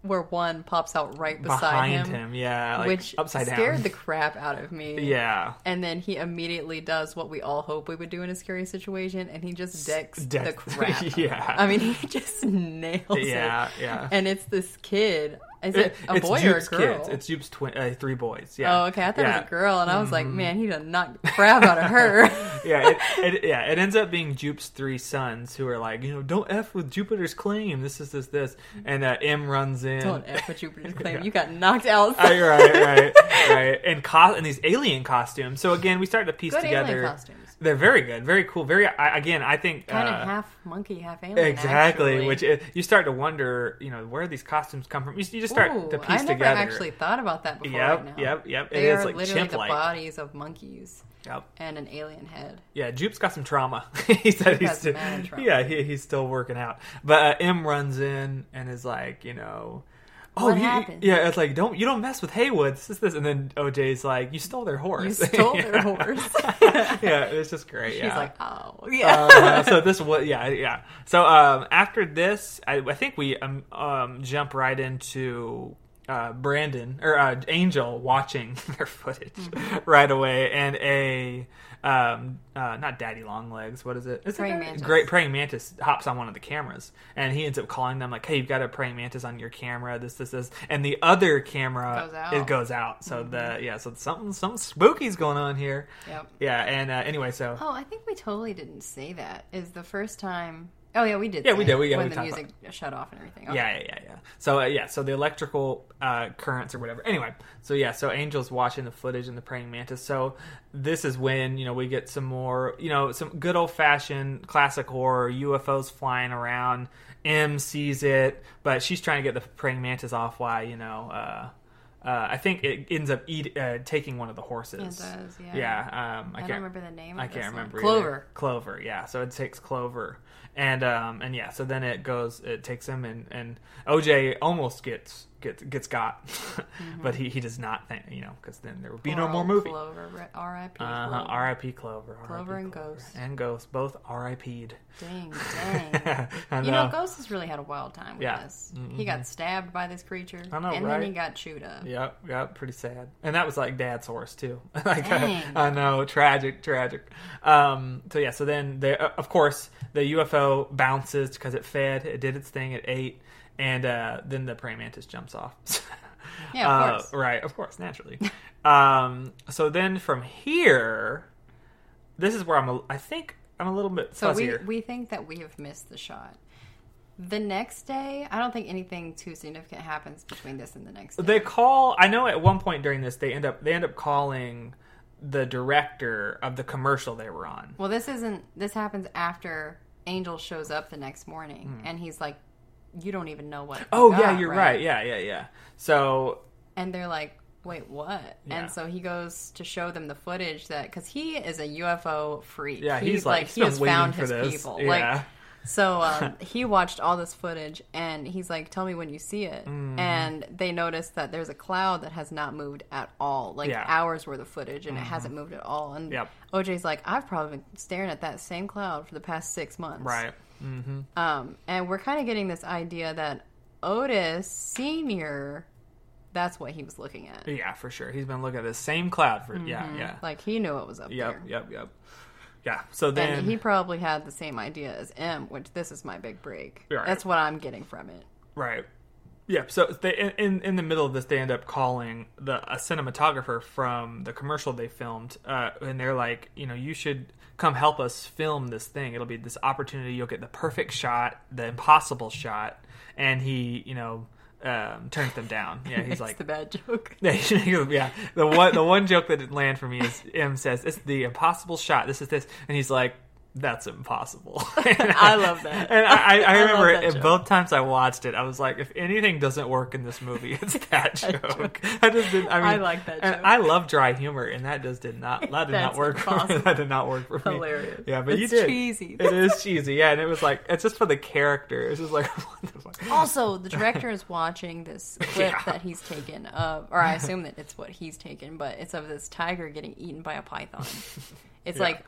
where one pops out right beside behind him, him. Yeah, like which upside scared down. the crap out of me. yeah, And then he immediately does what we all hope we would do in a scary situation, and he just decks the decks- crap. yeah. I mean, he just nails it. yeah, yeah. And it's this kid. Is It- a it's boy Jupe's or a girl? kids. It's Jupe's twin, uh, three boys. Yeah. Oh, okay. I thought yeah. Mm-hmm. it was a girl, and I was like, man, he knocked the crap out of her. yeah, it, it, yeah, it ends up being Jupe's three sons who are like, you know, don't f with Jupiter's claim. This is this this, and uh, M runs in. Don't F with Jupiter's claim. Yeah. You got knocked out. right, right, right, right, and co- and these alien costumes. So again, we start to piece Good together. They're very good, very cool, very. I, again, I think Kind of uh, half monkey, half alien. exactly. actually. Which it, you start to wonder, you know, where these costumes come from. You, you just start Ooh, to piece I never together. actually thought about that before. Yep, right now. yep, yep. They it is are like literally the bodies of monkeys Yep. and an alien head. Yeah, Jupe's got some trauma. he said Jupe he's still, trauma. yeah, he, he's still working out. But uh, M runs in and is like, you know, oh you- happened? yeah, it's like don't you don't mess with Haywood. This is this, and then OJ's like, you stole their horse. You stole Yeah. their horse. yeah, it's just great. She's yeah. like, oh, yeah. Uh, so this was yeah yeah. So um, after this, I, I think we um, um, jump right into uh, Brandon or uh, Angel watching their footage Mm-hmm. right away, and a um, uh, not Daddy Longlegs. What is it? It's Praying mantis. Great praying mantis hops on one of the cameras, and he ends up calling them like, "Hey, you've got a praying mantis on your camera. This, this, this," and the other camera Goes out. it goes out. So the yeah, so something something spooky's going on here. Yep. Yeah, and uh, anyway, so Oh, I think we totally didn't say that. Is the first time. Oh yeah, we did. Yeah, we did. We- yeah, when we the music shut off and everything. Okay. Yeah, yeah, yeah, yeah. So uh, yeah, so the electrical uh, currents or whatever. Anyway, so yeah, so Angel's watching the footage and the praying mantis. So this is when you know we get some more, you know, some good old fashioned classic horror UFOs flying around. M sees it, but she's trying to get the praying mantis off. Why you know. Uh, uh, I think it ends up eat, uh, taking one of the horses. It does, yeah. Yeah. Um, I, I, can't don't remember the name. I can't remember. Clover. Clover, yeah. So it takes Clover, and um, and yeah. So then it goes. It takes him, and and OJ almost gets gets gets got, but he he does not think you know because then there would be no more movie. Clover. R.I.P. Uh-huh. Clover. R.I.P. Clover. And Clover. Ghost. and Ghost both R.I.P.'d. Dang, dang. I You know. Ghost has really had a wild time with Yeah. this. He got stabbed by this creature, I know, and right? then he got chewed up. Yep, yep, pretty sad. And that was like dad's horse too. like Dang. I, know, tragic, tragic. Um, so yeah, so then there, uh, of course, the UFO bounces because it fed, it did its thing, it ate, and uh, then the praying mantis jumps off. Yeah, of Uh, course. right, of course, naturally. um, so then from here, this is where I'm. A, I think I'm a little bit So we, we think that we have missed the shot. The next day, I don't think anything too significant happens between this and the next day. They call. I know at one point during this, they end up they end up calling the director of the commercial they were on. well, this isn't. This happens after Angel shows up the next morning, hmm. and he's like, "You don't even know what." Oh got, yeah, you're right. Yeah, yeah, yeah. So And they're like, "Wait, what?" Yeah. And so he goes to show them the footage that because he is a UFO freak. yeah, he's, like, he's he has found his this. people. Yeah. Like So um, he watched all this footage and he's like, "Tell me when you see it." Mm-hmm. And they noticed that there's a cloud that has not moved at all, like Yeah. Mm-hmm. hours worth of footage, and it hasn't moved at all. And Yep. OJ's like, "I've probably been staring at that same cloud for the past six months." Right. Mm-hmm. Um, and we're kind of getting this idea that Otis Senior, that's what he was looking at. Yeah, for sure. He's been looking at the same cloud for yeah, yeah. Like he knew it was up Yep, there. yep, yep. Yeah. So then And he probably had the same idea as M, which this is my big break. Right. That's what I'm getting from it. Right. Yeah. So they in- in the middle of this, they end up calling the a cinematographer from the commercial they filmed, uh, and they're like, you know, you should come help us film this thing. It'll be this opportunity. You'll get the perfect shot, the impossible shot, and he, you know, um, turns them down. Yeah, he's like, the bad joke. yeah. The one the one joke that didn't land for me is M says, "It's the impossible shot. This is this," and he's like. That's impossible. And I love that. And I, I, I I remember that it, both times I watched it, I was like, if anything doesn't work in this movie, it's that joke. I just didn't. I mean, I like that and joke. I love dry humor, and that just did not. That did not work. For me. That did not work for me. Hilarious. Yeah, but you did. cheesy. It is cheesy. Yeah, and it was like it's just for the character. It's just like. what the fuck? Also, the director is watching this clip Yeah. that he's taken of, or I assume that it's what he's taken, but it's of this tiger getting eaten by a python. It's Yeah. like,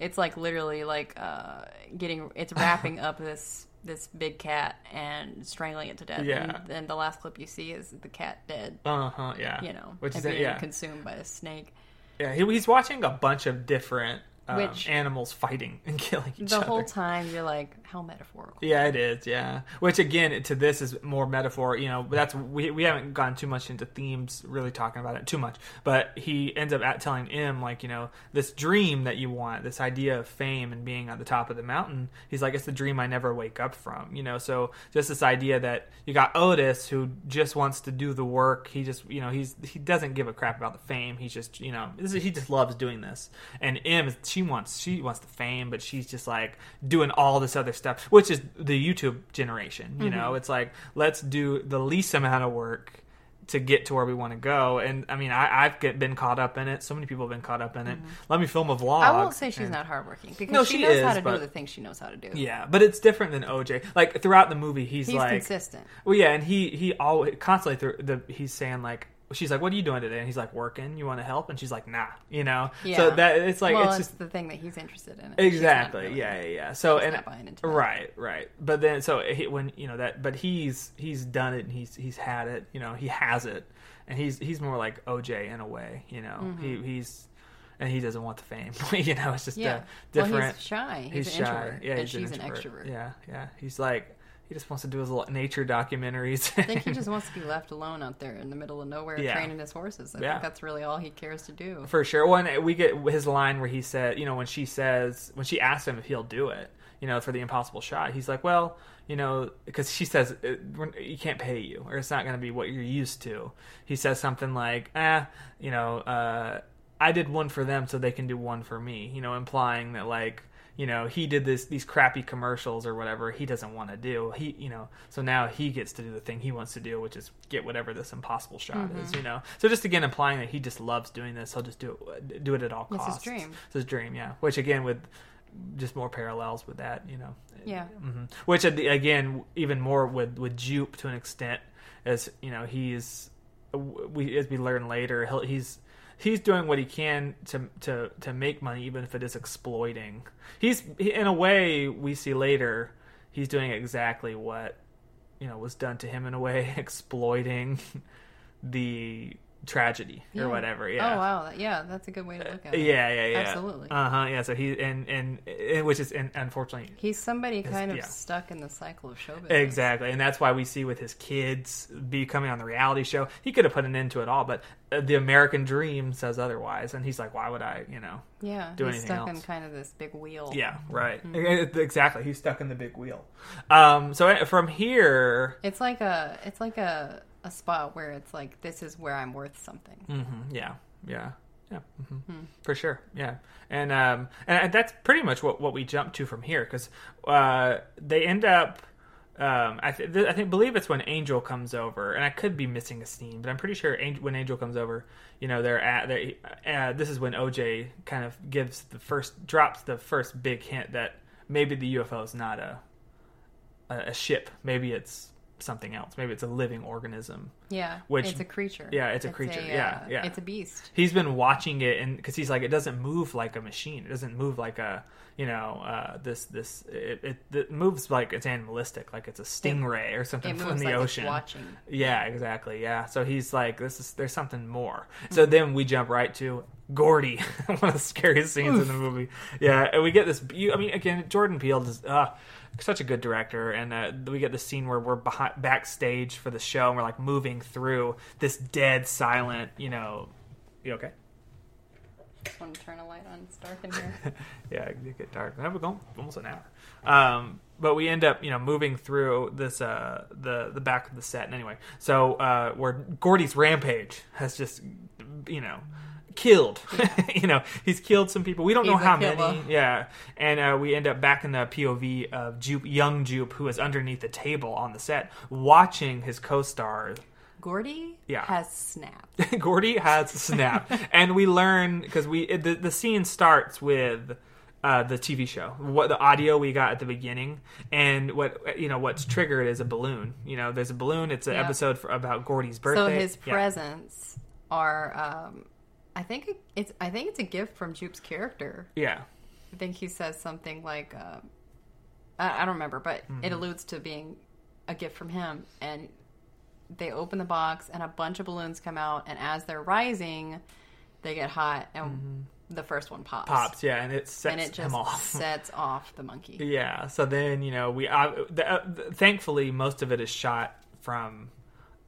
it's like literally like uh, getting, it's wrapping up this this big cat and strangling it to death. Yeah. And then the last clip you see is the cat dead. Uh huh. Yeah. You know, which is being yeah. consumed by a snake. Yeah, he, he's watching a bunch of different um, Which- animals fighting and killing each The other. The whole time you're like, how metaphorical. Yeah, it is. Yeah, which again to this is more metaphor. You know, that's we we haven't gone too much into themes, really talking about it too much. But he ends up at telling M like, you know, this dream that you want, this idea of fame and being at the top of the mountain. He's like, it's the dream I never wake up from. You know, so just this idea that you got Otis who just wants to do the work. He just, you know, he's he doesn't give a crap about the fame. He's just, you know, this is, he just loves doing this. And M, she wants she wants the fame, but she's just like doing all this other stuff, which is the YouTube generation. You mm-hmm. know, it's like let's do the least amount of work to get to where we want to go. And I mean, I, I've get, been caught up in it. So many people have been caught up in it. Mm-hmm. Let me film a vlog. I won't say she's and- not hardworking because No, she, she knows how to but- do the things she knows how to do. Yeah, but it's different than OJ. Like throughout the movie, he's, He's like consistent. Well, yeah, and he he always constantly through the he's saying like she's like, "What are you doing today?" And he's like, "Working. You want to help?" And she's like, "Nah." You know. Yeah. So that it's like well, it's it's, just the thing that he's interested in. Exactly really- yeah yeah yeah. So and not buying into that. right right. But then so he, when you know that, but he's he's done it and he's he's had it. You know he has it, and he's he's more like OJ in a way. You know Mm-hmm. he he's. And he doesn't want the fame. you know, it's just Yeah. different. Well, he's shy. He's, He's an shy. introvert. Yeah, and he's she's an, extrovert. Yeah, yeah. He's like he just wants to do his little nature documentaries. I think he just wants to be left alone out there in the middle of nowhere Yeah. training his horses. I Yeah. think that's really all he cares to do. For sure. When we get his line where he said, you know, when she says, when she asks him if he'll do it, you know, for the impossible shot, he's like, well, you know, because she says, uh, you can't pay you, or it's not going to be what you're used to. He says something like, ah, you know, uh, I did one for them so they can do one for me, you know, implying that, like, you know, he did this these crappy commercials or whatever he doesn't want to do. He, you know, so now he gets to do the thing he wants to do, which is get whatever this impossible shot is, you know. So just again implying that he just loves doing this, he'll just do it, do it at all It's his costs. dream. It's his dream, yeah. Which again, with just more parallels with that, you know. Yeah. hmm Which again, even more with with Jupe to an extent, as you know, he's we as we learn later, he'll, he's he's doing what he can to to to make money, even if it is exploiting. He's he, in a way we see later, he's doing exactly what you know was done to him in a way, exploiting the tragedy Yeah. or whatever. Yeah. Oh wow, yeah, that's a good way to look at it. Yeah, yeah, yeah. Absolutely. Uh huh. Yeah. So he and, and and which is and unfortunately He's somebody kind of yeah. stuck in the cycle of show business. exactly, and that's why we see with his kids becoming on the reality show. He could have put an end to it all, but uh, the American dream says otherwise, and he's like, "Why would I?" You know. Yeah, do he's anything stuck in else. kind of this big wheel. Yeah. Right. Mm-hmm. Exactly. He's stuck in the big wheel. Um. So uh, from here. It's like a it's like a a spot where it's like this is where I'm worth something. hmm yeah. Yeah. Yeah, hmm Hmm. for sure. Yeah, and um, and that's pretty much what, what we jump to from here because uh, they end up. Um, I, th- I think believe it's when Angel comes over, and I could be missing a scene, but I'm pretty sure Angel, when Angel comes over, you know, they're at. They're, uh, this is when OJ kind of gives the first drops the first big hint that maybe the UFO is not a, a a ship. Maybe it's something else. Maybe it's a living organism. Yeah, Which- it's a creature. yeah, it's a creature. Yeah, uh, yeah. It's a beast. He's been watching it, and because he's like, it doesn't move like a machine. It doesn't move like a you know uh, this this it, it, it moves like it's animalistic, like it's a stingray or something from the like ocean. it's watching. Yeah, exactly. Yeah. So he's like, this is there's something more. So then we jump right to Gordy, one of the scariest scenes in the movie. Yeah, and we get this. I mean, again, Jordan Peele is uh, such a good director, and uh, we get the scene where we're behind, backstage for the show, and we're like moving through this dead, silent. You know, you okay? Just want to turn a light on. It's dark in here. yeah, it get dark. Now we're going almost an hour. Um, but we end up, you know, moving through this uh, the the back of the set. And anyway, so uh, where Gordy's rampage has just, you know, killed. you know, he's killed some people. We don't know He's a how killer. many. Yeah, and uh, we end up back in the POV of Jupe, young Jupe, who is underneath the table on the set, watching his co-star Gordy Yeah. has snapped. Gordy has snapped, and we learn because we the the scene starts with uh, the TV show, what the audio we got at the beginning, and what you know what's triggered is a balloon. You know, there's a balloon. It's an Yeah. episode for, about Gordy's birthday. So his Yeah. presents are, um, I think it's, I think it's a gift from Jupe's character. Yeah, I think he says something like, uh, I, I don't remember, but Mm-hmm. it alludes to being a gift from him. And they open the box, and a bunch of balloons come out, and as they're rising, they get hot, and the first one pops. Mm-hmm. pops. Yeah, and it sets and it him just off. sets off the monkey. Yeah. So then you know we uh, the, uh, thankfully most of it is shot from.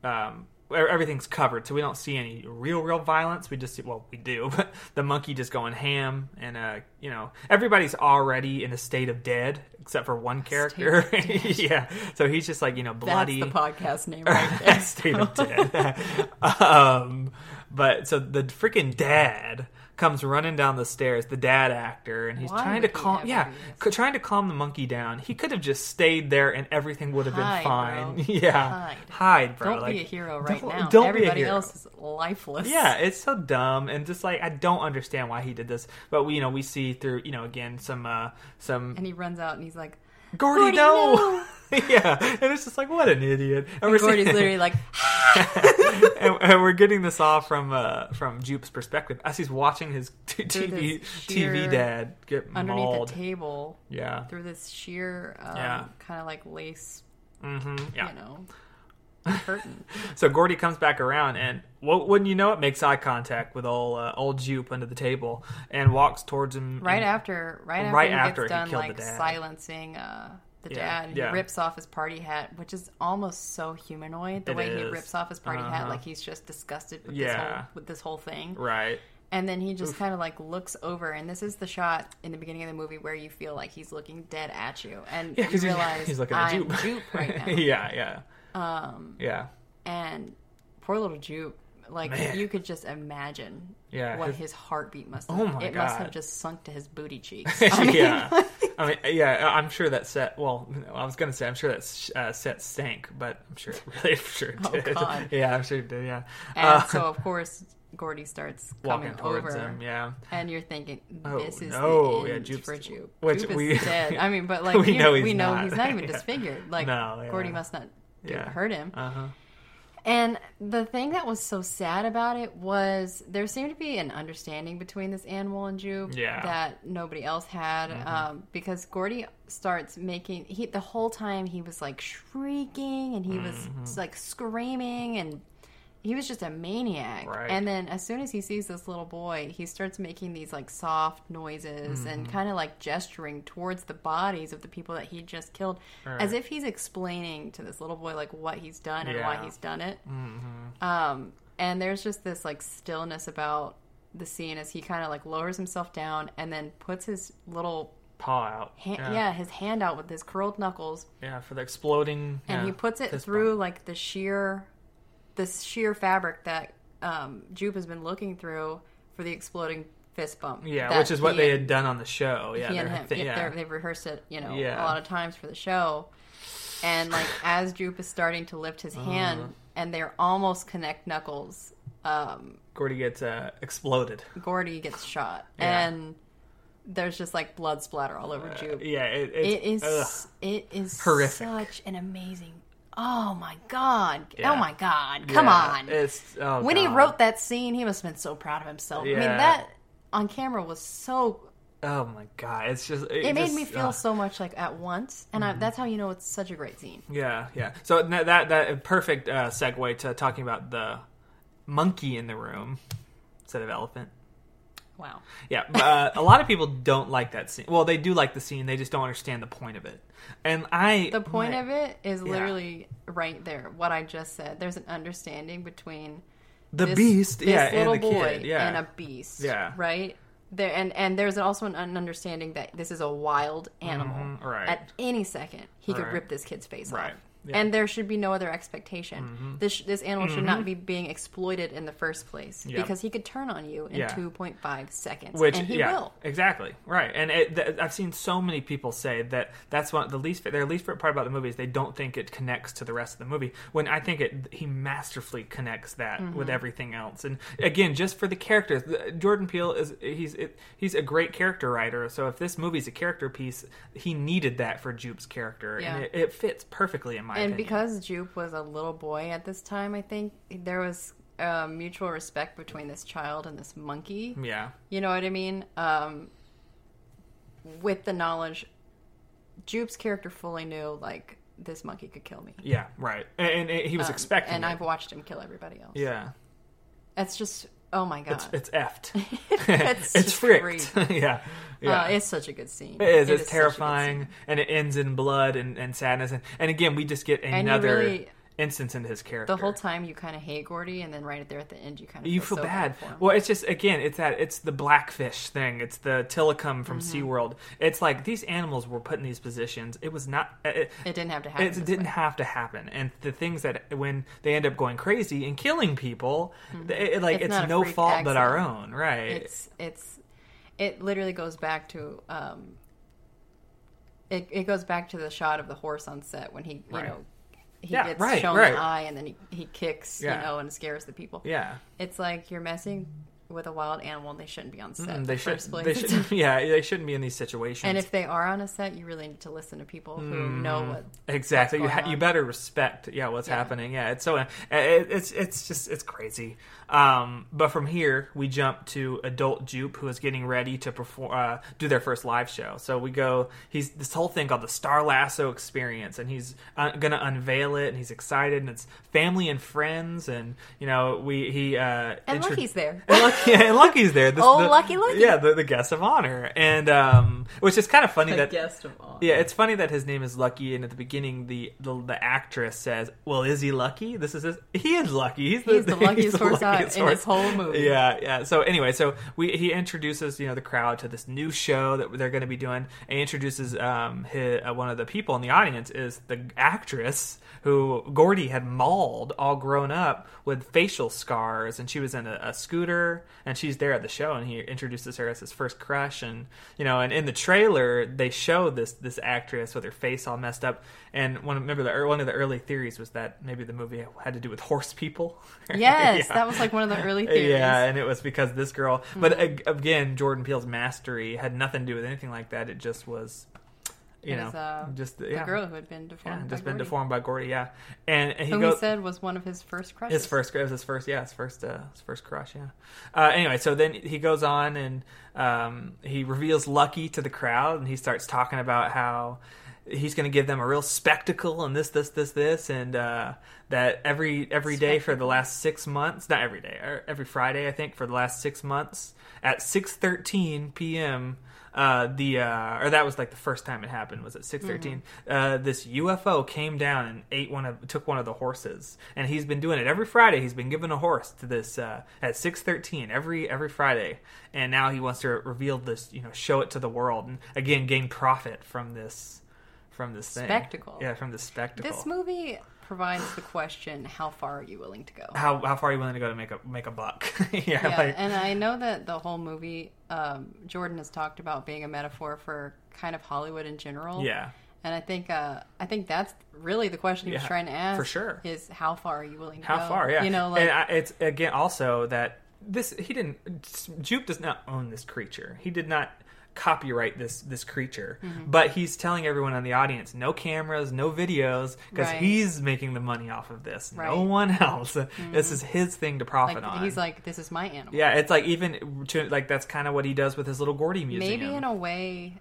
Um, everything's covered, so we don't see any real, real violence. We just see, well, we do, but the monkey just going ham, and uh, you know, everybody's already in a state of dead except for one character. State of dead. yeah, so he's just like you know, bloody. That's the podcast name right there. state of dead. um, but so the freaking dad comes running down the stairs, the dad actor, and he's Why trying to calm, yeah, c- trying to calm the monkey down. He could have just stayed there and everything would have been Hide, fine. bro. yeah, Hide. hide, bro. Don't like, be a hero right don't- now. Don't Everybody be a hero. else is lifeless. Yeah, it's so dumb and just like I don't understand why he did this. But we, you know, we see through, you know, again some uh some And he runs out and he's like, Gordy, Gordy, no. no. yeah, and it's just like what an idiot. And, and we're Gordy's seeing- literally like, and, and we're getting this all from uh, from Jupe's perspective as he's watching his t- TV TV dad get underneath mauled. the table yeah. through this sheer, um, Yeah. kind of like lace, hmm Yeah. you know, curtain. So Gordy comes back around, and well, wouldn't you know it, makes eye contact with old uh, old Jupe under the table and walks towards him. Right and- after, right after Right he after gets he done killed like the dad. silencing uh, the Yeah, dad, yeah. he rips off his party hat, which is almost so humanoid. The It way he rips off his party hat, Uh-huh. like he's just disgusted with this whole with this whole thing. Right. And then he just kind of like looks over, and this is the shot in the beginning of the movie where you feel like he's looking dead at you, and Yeah, you realize he's looking at I'm Jupe. Jupe right now. yeah, yeah, Um, yeah, and poor little Jupe, like Man. you could just imagine Yeah, what his- his, heartbeat must have. Oh my it must have just sunk to his booty cheeks. I mean, yeah. I mean, yeah. I'm sure that set. Well, I was gonna say I'm sure that uh, set stank, but I'm sure it really, I'm sure it did. Oh, did. God. Yeah, I'm sure it did. Yeah. And Uh, so of course Gordy starts coming over, him. Yeah. and you're thinking, Oh, "This is no. the Yeah, end Jupe's- for Jupe. which Jupe is we- dead." I mean, but like we you know he's we know not. he's not even Yeah. disfigured. Like No, yeah. Gordy must not Yeah. hurt him. Uh huh. And the thing that was so sad about it was there seemed to be an understanding between this animal and Jupe Yeah. Mm-hmm. that nobody else had. Um, because Gordy starts making he the whole time he was like shrieking and he Mm-hmm. was like screaming and he was just a maniac. Right. And then as soon as he sees this little boy, he starts making these like soft noises and Mm-hmm. kind of like gesturing towards the bodies of the people that he just killed, Right. as if he's explaining to this little boy like what he's done and why he's done it. Mm-hmm. Um, and there's just this like stillness about the scene as he kind of like lowers himself down and then puts his little Paw out. yeah. yeah. his hand out with his curled knuckles, Yeah, for the exploding. and yeah, he puts it through like the sheer, this sheer fabric that um, Jupe has been looking through for the exploding fist bump. Yeah, which is what they had done on the show. Yeah, and him. th- yeah, they've rehearsed it, you know, Yeah. a lot of times for the show. And like as Jupe is starting to lift his hand, and they're almost connect knuckles. Um, Gordy gets uh, exploded. Gordy gets shot, Yeah. and there's just like blood splatter all over Jupe. yeah, it, It it is. Ugh. It is Horrific. Such an amazing. Oh my god! Yeah. Oh my god! Come Yeah, on! It's oh, when he wrote that scene, he must have been so proud of himself. I mean, that on camera was so. Oh my god, it's just it, It made just, me feel ugh. so much like at once, and I, that's how you know it's such a great scene. Yeah, yeah. So that that, that perfect uh, segue to talking about the monkey in the room instead of elephant. Wow. Yeah, uh, a lot of people don't like that scene. Well, they do like the scene; they just don't understand the point of it. And I, The point my- of it is Yeah. literally right there. What I just said. There's an understanding between the this, beast, this yeah, little and the boy kid, yeah, and a beast. Yeah. Right. There and and there's also an, an understanding that this is a wild animal. Mhm, right. At any second, he could rip this kid's face Right. off. Yeah. And there should be no other expectation. This this animal should not be being exploited in the first place Mm-hmm. Because he could turn on you in Yeah. 2.5 seconds, which and he yeah, will. exactly right. And it, th- I've seen so many people say that that's one the least their least favorite part about the movie is they don't think it connects to the rest of the movie. When I think it, he masterfully connects that Mm-hmm. with everything else. And again, just for the characters, Jordan Peele is he's it, he's a great character writer. So if this movie's a character piece, he needed that for Jupe's character, and it, it fits perfectly in my and opinion. because Jupe was a little boy at this time, I think there was uh, mutual respect between this child and this monkey. yeah, You know what I mean? Um, with the knowledge, Jupe's character fully knew like this monkey could kill me. yeah, right, and, and he was Um, expecting, and it. I've watched him kill everybody else. yeah. It's just oh my god, It's it's effed. It's it's fricked. yeah, yeah. Uh, it's such a good scene. It is. It it's terrifying, and it ends in blood and, and sadness. And, and again, we just get you another really- instance into his character. The whole time you kind of hate Gordy, and then right there at the end you kind of you feel so bad. him. Well, it's just again, it's that it's the blackfish thing. It's the Tilikum from Mm-hmm. SeaWorld. It's like these animals were put in these positions. It was not. It, it didn't have to happen. it didn't way. have to happen, and the things that when they end up going crazy and killing people, it, it- like Mm-hmm. It's it's, no fault but our own, right? it's it's it literally goes back to um it, it goes back to the shot of the horse on set when he you Right. know he Yeah, gets right, shown right. an eye and then he, he kicks Yeah. you know and scares the people yeah. it's like you're messing with a wild animal and they shouldn't be on set Mm, the they should. first place They should. Yeah, they shouldn't be in these situations. and if they are on a set you really need to listen to people who know what Exactly. You, what's ha- you better respect, yeah, what's Yeah. happening. Yeah, it's so it, it's it's just it's crazy. Um, but from here we jump to adult Jupe, who is getting ready to perform, uh, do their first live show. So we go. He's this whole thing called the Star Lasso Experience, and he's uh, gonna unveil it, and he's excited, and it's family and friends, and you know we he uh, and intro- Lucky's there and Lucky, and Lucky's there. This, Oh, the- Lucky Lucky. Yeah, the, the guest of honor, and um, which is kind of funny that guest of honor yeah, it's funny that his name is Lucky, and at the beginning, the the, the actress says, "Well, is he lucky? This is his. He is lucky. He's the, He's the luckiest horse out luckiest in horse." this whole movie. Yeah, yeah. So anyway, so we he introduces you know the crowd to this new show that they're going to be doing, and he introduces um his, uh, one of the people in the audience is the actress who Gordy had mauled all grown up with facial scars, and she was in a, a scooter, and she's there at the show, and he introduces her as his first crush, and you know, and in the trailer they show this this actress with her face all messed up, and one remember the one of the early theories was that maybe the movie had to do with horse people. yes Yeah. that was like one of the early theories Yeah, and it was because this girl. But Mm-hmm. ag- again, Jordan Peele's mastery had nothing to do with anything like that. It just was, you know, was, uh, just the yeah, girl who had been yeah, deformed just by been Gordy. deformed by Gordy. Yeah, and, and he who goes. he said was one of his first crushes His first, it was his first, yeah, his first, uh, his first crush, yeah. Uh, anyway, so then he goes on and um, he reveals Lucky to the crowd, and he starts talking about how he's going to give them a real spectacle and this, this, this, this, and uh, that every every day for the last six months, not every day, every Friday, I think, for the last six months at six thirteen p.m. Uh, the uh, or that was like the first time it happened was at six Uh, this UFO came down and ate one of took one of the horses, and he's been doing it every Friday. He's been giving a horse to this uh, at six thirteen every every Friday, and now he wants to reveal this, you know, show it to the world, and again gain profit from this from this thing. Spectacle. Yeah, from this spectacle. This movie provides the question: How far are you willing to go? how how far are you willing to go to make a make a buck? yeah, yeah, like, and I know that the whole movie, um, Jordan has talked about being a metaphor for kind of Hollywood in general. yeah. and I think uh, I think that's really the question he was Yeah, trying to ask. for sure. is how far are you willing to go? How go? far? Yeah, you know, like and I, it's again also that this he didn't. Jupe does not own this creature. He did not copyright this this creature. Mm-hmm. But he's telling everyone in the audience, no cameras, no videos, because Right. he's making the money off of this. Right. Mm-hmm. No one else. This is his thing to profit Like on. he's like, this is my animal. yeah, it's like even to, like that's kind of what he does with his little Gordy museum. Maybe in a way,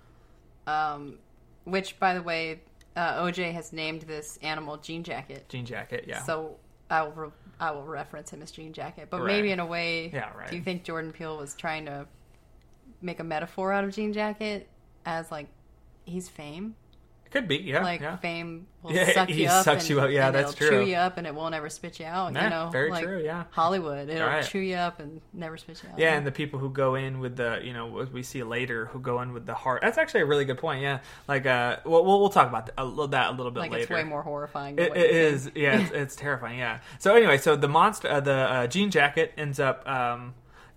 um, which by the way, uh, OJ has named this animal Jean Jacket. jean jacket. Yeah. So I will re- I will reference him as Jean Jacket. But Right. maybe in a way, Yeah, right. do you think Jordan Peele was trying to make a metaphor out of Jean Jacket as like he's fame? Could be. Yeah. Like yeah. fame will Yeah, suck you up. sucks and, you up. Yeah, that's it'll true. Chew you up and it won't ever spit you out. Yeah, you know, very like true, yeah. Hollywood, it'll Right. chew you up and never spit you out. Yeah, and the people who go in with the, you know, what we see later, who go in with the heart. That's actually a really good point. Yeah, like, uh, we'll we'll, we'll talk about that a little, that a little bit like later. it's way more horrifying. It, it think. yeah, it's, it's terrifying. Yeah. So anyway, so the monster, uh, the uh, jean jacket ends up um,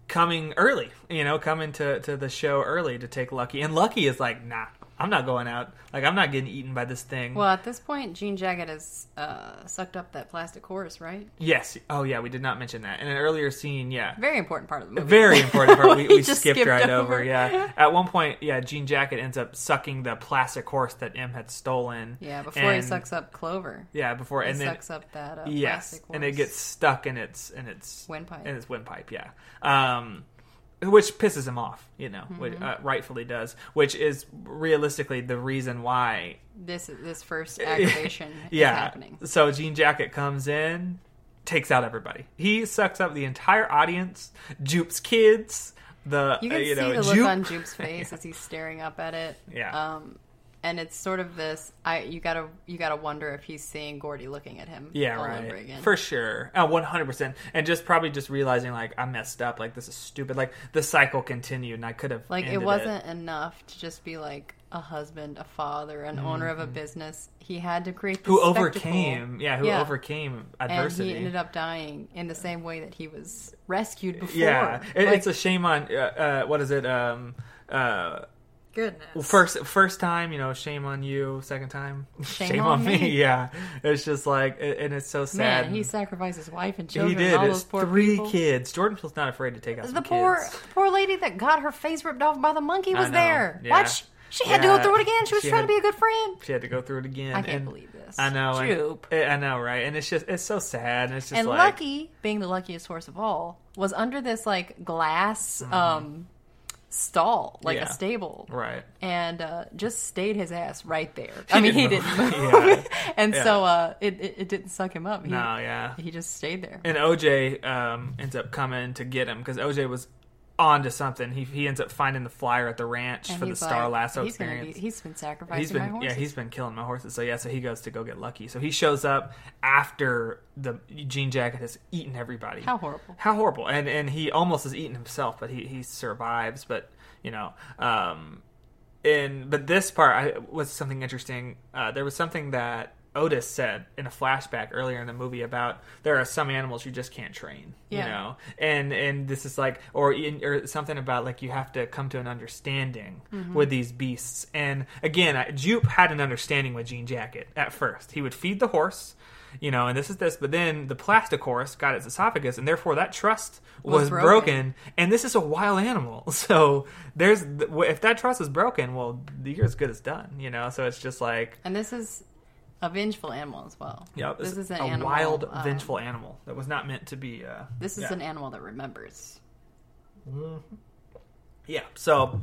coming early. You know, coming to to the show early to take Lucky, and Lucky is like, nah, I'm not going out. Like, I'm not getting eaten by this thing. Well, at this point, Jean Jacket has uh, sucked up that plastic horse, right? yes. Oh yeah, we did not mention that in an earlier scene. Yeah. Very important part of the movie. Very important part. We, We we skipped, skipped right over. over. Yeah. At one point, yeah, Jean Jacket ends up sucking the plastic horse that M had stolen. Yeah, before he sucks up Clover. Yeah, before He and then sucks up that uh, yes, and it gets stuck in its in its windpipe. in its windpipe. Yeah. Um, which pisses him off, you know, Mm-hmm. uh, rightfully does. Which is realistically the reason why This this first aggravation yeah. is happening. So Jean Jacket comes in, takes out everybody. He sucks up the entire audience, Jupe's kids. The You uh, can see know the look Jupe- on Jupe's face as he's staring up at it. Yeah. Um, and it's sort of this. I you gotta you gotta wonder if he's seeing Gordy looking at him. Yeah, all right. over again. For sure. Uh, 100%. And just probably just realizing, like, I messed up. Like, this is stupid. Like, the cycle continued, and I could have. like it wasn't enough to just be like a husband, a father, an owner of a business. He had to create Mm-hmm. Who spectacle. overcame, yeah, who Yeah. overcame and he ended up dying in the same way that he was rescued before. yeah, it, Like, it's a shame on uh, uh, what is it? Um, uh, goodness. first first time, you know, shame on you. Second time, Shame on me. Yeah, it's just like, and it's so sad. Man, he sacrificed his wife and children. He did. and all It's those three people. kids. Jordan Peele's not afraid to take out The poor, kids. poor lady that got her face ripped off by the monkey was there. yeah. What? She, had to go through it again. She was she trying had- to be a good friend. She had to go through it again. I can't and- believe this. I know. and- Jupe. I know, right? And it's just it's so sad. And it's just and like Lucky, being the luckiest horse of all, was under this like glass um, stall, like. Yeah. a stable, right. and uh, just stayed his ass right there. I mean, he didn't didn't move. move, Yeah. and Yeah. so uh, it, it it didn't suck him up. He, No, yeah. he just stayed there. And OJ um, ends up coming to get him because OJ was on to something. He he ends up finding the flyer at the ranch And for the Star like, Lasso he's experience. Be, he's been sacrificing he's been my horses. yeah he's been killing my horses so yeah so he goes to go get lucky so he shows up after the jean jacket has eaten everybody How horrible. how horrible and and he almost has eaten himself but he he survives but you know um and but this part I, was something interesting uh, there was something that Otis said in a flashback earlier in the movie about there are some animals you just can't train, you know, and and this is like or in, or something about like you have to come to an understanding Mm-hmm. with these beasts. And again, I, Jupe had an understanding with Jean Jacket at first. He would feed the horse, you know, and this is this, but then the plastic horse got its esophagus, and therefore that trust was, Was broken. broken. And this is a wild animal, so there's if that trust is broken, well, you're as good as done, you know. So it's just like And this is a vengeful animal as well. yeah, this is an a animal, wild, um, vengeful animal that was not meant to be. Uh, This is yeah. an animal that remembers. Yeah. So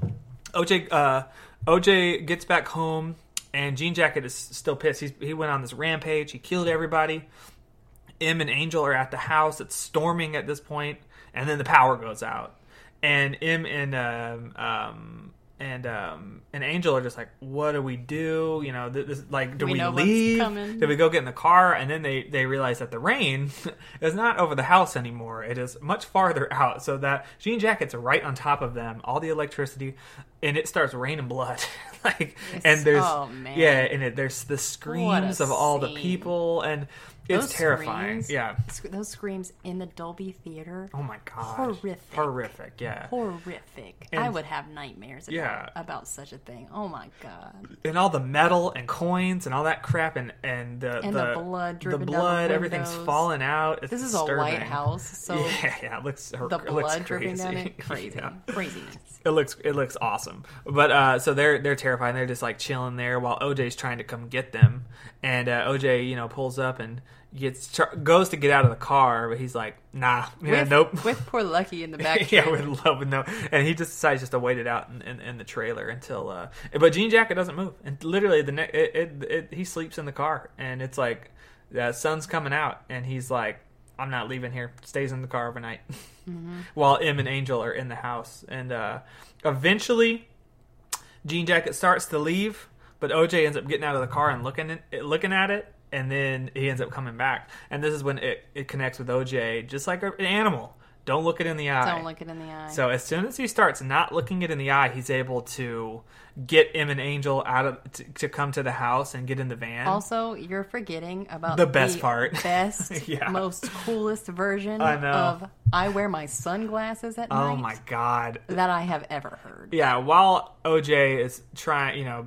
OJ uh, OJ gets back home, and Jean Jacket is still pissed. He's, he went on this rampage. He killed everybody. M and Angel are at the house. It's storming at this point, and then the power goes out. And M and um, um, and um, and Angel are just like, "What do we do? You know, th- this like, do We we, leave? Do we go get in the car?" And then they they realize that the rain is not over the house anymore. It is much farther out, so that Jean Jacket's right on top of them. All the electricity, and it starts raining blood. like, It's- and there's oh, yeah, and it, there's the screams of all the people, and It's Those terrifying. screams- Yeah. sc- those screams in the Dolby Theater. Oh my god. Horrific. Horrific. Yeah. Horrific. And- I would have nightmares about, Yeah. about such a thing. Oh my god. and all the metal and coins and all that crap and and the And the blood the dripping down the blood everything's windows. falling out. It's This is disturbing. a White House, so yeah, yeah, it looks hor- the it looks blood dripping down crazy. it, crazy, Yeah. craziness. It looks it looks awesome. But uh, so they're they're terrified. They're just like chilling there while OJ's trying to come get them. And uh, OJ, you know, pulls up and gets goes to get out of the car, but he's like, nah, yeah, with, nope. With poor Lucky in the back. yeah, with love with no, and he just decides just to wait it out in, in, in the trailer until. Uh, but Jean Jacket doesn't move, and literally the ne- it, it, it he sleeps in the car, and it's like the sun's coming out, and he's like, I'm not leaving here. Stays in the car overnight, while Em and Angel are in the house, and uh, eventually, Jean Jacket starts to leave, but OJ ends up getting out of the car and looking at, looking at it, and then he ends up coming back, and this is when it, it connects with OJ, just like an animal. Don't look it in the eye. Don't look it in the eye. So as soon as he starts not looking it in the eye, he's able to get Em and Angel out of to, to come to the house and get in the van. Also, you're forgetting about The best part. The best, Yeah. most coolest version I know. of "I wear my sunglasses at oh night" my god! that I have ever heard. Yeah, while OJ is trying, you know,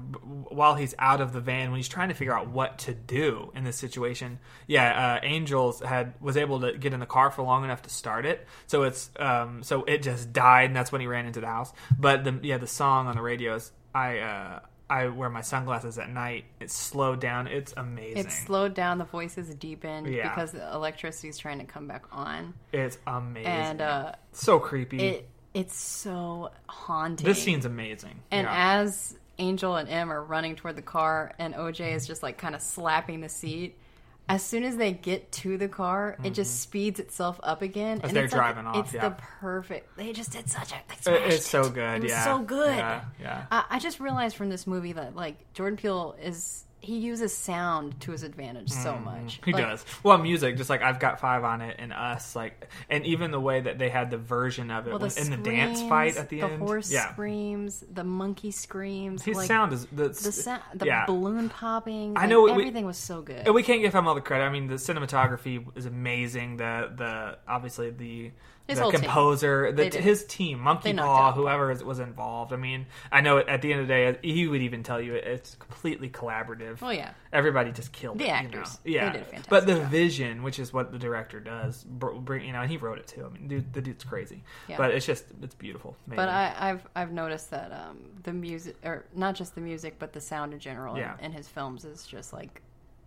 while he's out of the van, when he's trying to figure out what to do in this situation, yeah, uh, Angels had was able to get in the car for long enough to start it. So it's um, so it just died, and that's when he ran into the house. But the yeah, the song on the radio is I uh, I wear my sunglasses at night. It's slowed down. It's amazing. It slowed down. The voices deepened Yeah. because the electricity is trying to come back on, It's amazing. and uh, so creepy. it it's so haunting. this scene's amazing. And yeah. as Angel and Em are running toward the car, and OJ is just like kind of slapping the seat. As soon as they get to the car, it just mm-hmm. speeds itself up again. As and they're it's like- driving off, It's yeah. the perfect. They just did such a. They It- it's so good. It yeah, so good. Yeah, yeah. I, I just realized from this movie that like Jordan Peele is he uses sound to his advantage so much. Mm, He Like, does. Well, music, just like I've got five on it, and us, like, and even the way that they had the version of it Well, the in the dance fight at the, the end. The horse yeah, screams, the monkey screams. his like, sound is the, the sound, the yeah. balloon popping. I like, know we- everything was so good. And we can't give him all the credit. I mean, the cinematography is amazing. The the obviously the His the whole team. composer, the, his team, Monkey Paw, whoever is, was involved. I mean, I know at the end of the day, he would even tell you it's completely collaborative. Oh yeah. Everybody just killed The it, you actors. know? Yeah, They did a fantastic but the job. vision, which is what the director does, bring you know, and he wrote it too. I mean, dude, the dude's crazy. Yeah. But it's just it's beautiful. But I, I've I've noticed that um, the music, or not just the music, but the sound in general Yeah. in, in his films is just like,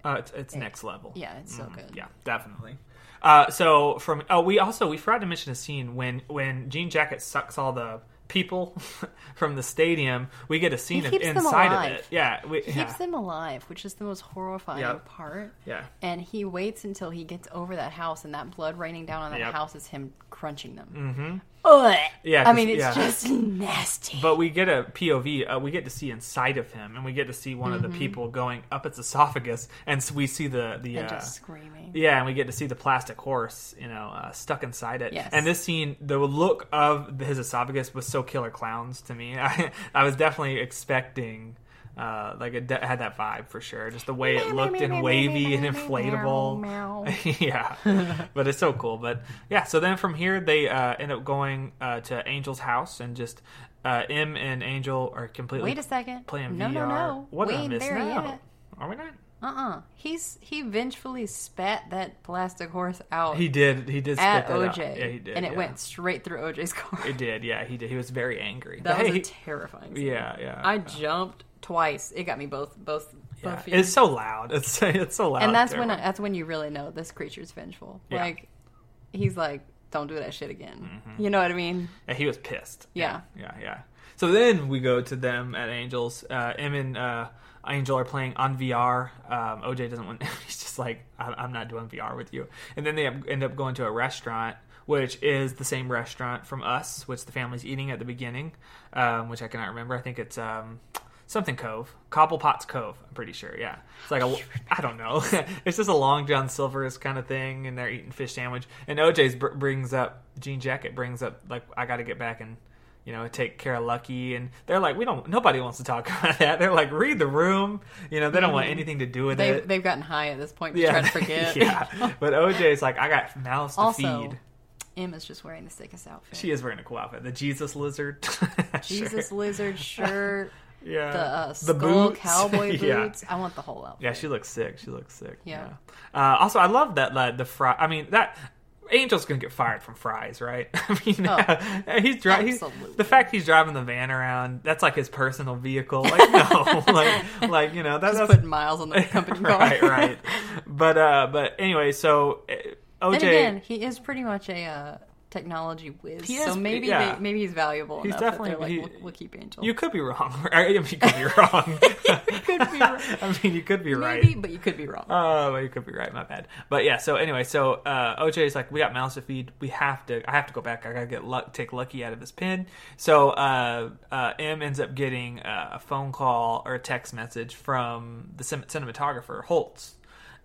Uh, it's, it's next level. yeah, it's so Mhm. good. Yeah, definitely. Uh, so from oh, we also we forgot to mention a scene when when Jean Jacket sucks all the people from the stadium. We get a scene of, inside of it. Yeah, we, He yeah, keeps them alive, which is the most horrifying Yep. part. yeah. And he waits until he gets over that house, and that blood raining down on that Yep. house is him crunching them. Mm-hmm. Ugh. Yeah, I mean, it's yeah. just nasty. But we get a POV. Uh, we get to see inside of him, and we get to see one of the people going up its esophagus, and so we see the the Mm-hmm. uh, just screaming. Yeah, and we get to see the plastic horse, you know, uh, stuck inside it. Yes. And this scene, the look of his esophagus was so killer clowns to me. I, I was definitely expecting, uh, like it had that vibe for sure. Just the way it looked and wavy and inflatable. yeah, but it's so cool. But yeah, so then from here they uh, end up going uh, to Angel's house and just uh, M and Angel are completely Wait a second. playing no, VR. no, no. What we did I miss now? Are we not? Uh-uh. He's he vengefully spat that plastic horse out He did. He did at spit that out. OJ, Yeah, he did. and it yeah. went straight through OJ's car. It did, yeah, he did. He was very angry. that But was hey, a terrifying. Scene. yeah, yeah. I jumped twice. It got me both both Yeah. both. It's so loud. It's it's so loud. and that's when terrible. that's when you really know this creature's vengeful. Yeah. Like he's like, don't do that shit again. Mm-hmm. You know what I mean? Yeah, he was pissed. Yeah. yeah, yeah. So then we go to them at Angels. Uh, Em and uh, Angel are playing on VR. Um, OJ doesn't want. He's just like, I- I'm not doing VR with you. And then they end up going to a restaurant, which is the same restaurant from Us, which the family's eating at the beginning, um, which I cannot remember. I think it's. Um, Something Cove, Cobblepot's Cove. I'm pretty sure. Yeah, it's like a. I don't know. it's just a Long John Silver's kind of thing, and they're eating fish sandwich. And OJ's br- brings up Jean Jacket brings up like I got to get back and you know, take care of Lucky, and they're like, we don't. Nobody wants to talk about that. They're like, read the room. You know, they don't want mm-hmm. anything to do with They, it. they've gotten high at this point to yeah, try to forget. yeah. But OJ's like, I got mouths to Also, feed. Emma's just wearing the sickest outfit. She is wearing a cool outfit. The Jesus lizard. Jesus lizard shirt, Yeah. the uh, The boots. cowboy Yeah. boots. I want the whole outfit. Yeah, she looks sick. She looks sick. Yeah. Uh, also, I love that like, the fry. I mean that. Angel's gonna get fired from fries, right? I mean, Oh, he's driving. absolutely. The fact he's driving the van around, that's like his personal vehicle. Like, no, like, like you know, that, that's putting miles on the company car. right, right. But, uh, but anyway, so uh, OJ, And again, he is pretty much a uh, technology whiz. He so is- maybe yeah. they, maybe he's valuable He's definitely- like, he- we'll, we'll keep Angel. you could be wrong. I mean, you could be wrong. could be right. I mean, you could be right. maybe, but you could be wrong. Oh, well, you could be right. My bad. But yeah. So anyway, so uh, OJ is like, we got mouths to feed. We have to. I have to go back. I gotta get luck, take Lucky out of his pen. So uh, uh, M ends up getting uh, a phone call or a text message from the cin- cinematographer Holst,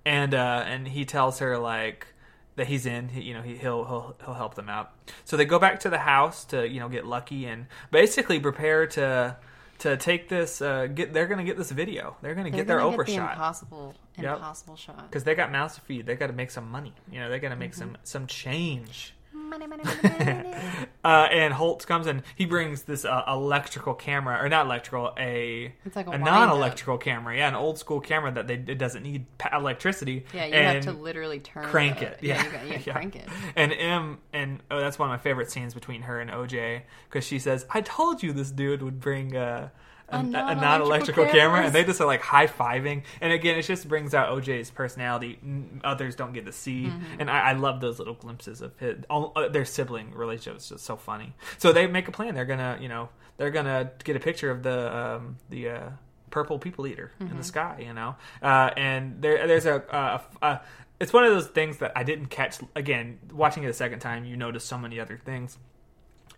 and uh, and he tells her like that he's in. He, you know, he, he'll he'll he'll help them out. So they go back to the house to you know get Lucky and basically prepare to. To take this, uh, get they're gonna get this video. They're gonna They're get their gonna Oprah get the shot impossible, Yep. impossible shot. because they got mouths to feed. They got to make some money. You know, they got to make Mm-hmm. some some change. Money, money, money. Uh, and Holst comes and he brings this uh, electrical camera, or not electrical, a It's like a a non-electrical camera. Yeah, an old school camera that they it doesn't need electricity. Yeah, you have to literally turn crank the- it. Yeah, you got, yeah, Yeah. crank it. And M and oh, that's one of my favorite scenes between her and OJ because she says, "I told you this dude would bring." Uh, a, non-electrical non-electrical camera, and they just are like high fiving. And again, it just brings out OJ's personality. Others don't get to see, Mm-hmm. and I, I love those little glimpses of his, all, uh, their sibling relationship. It's just so funny. So they make a plan. They're gonna, you know, they're gonna get a picture of the um, the uh, purple people eater in Mm-hmm. the sky. You know, uh, and there there's a, a, a it's one of those things that I didn't catch. Again, watching it a second time, you notice so many other things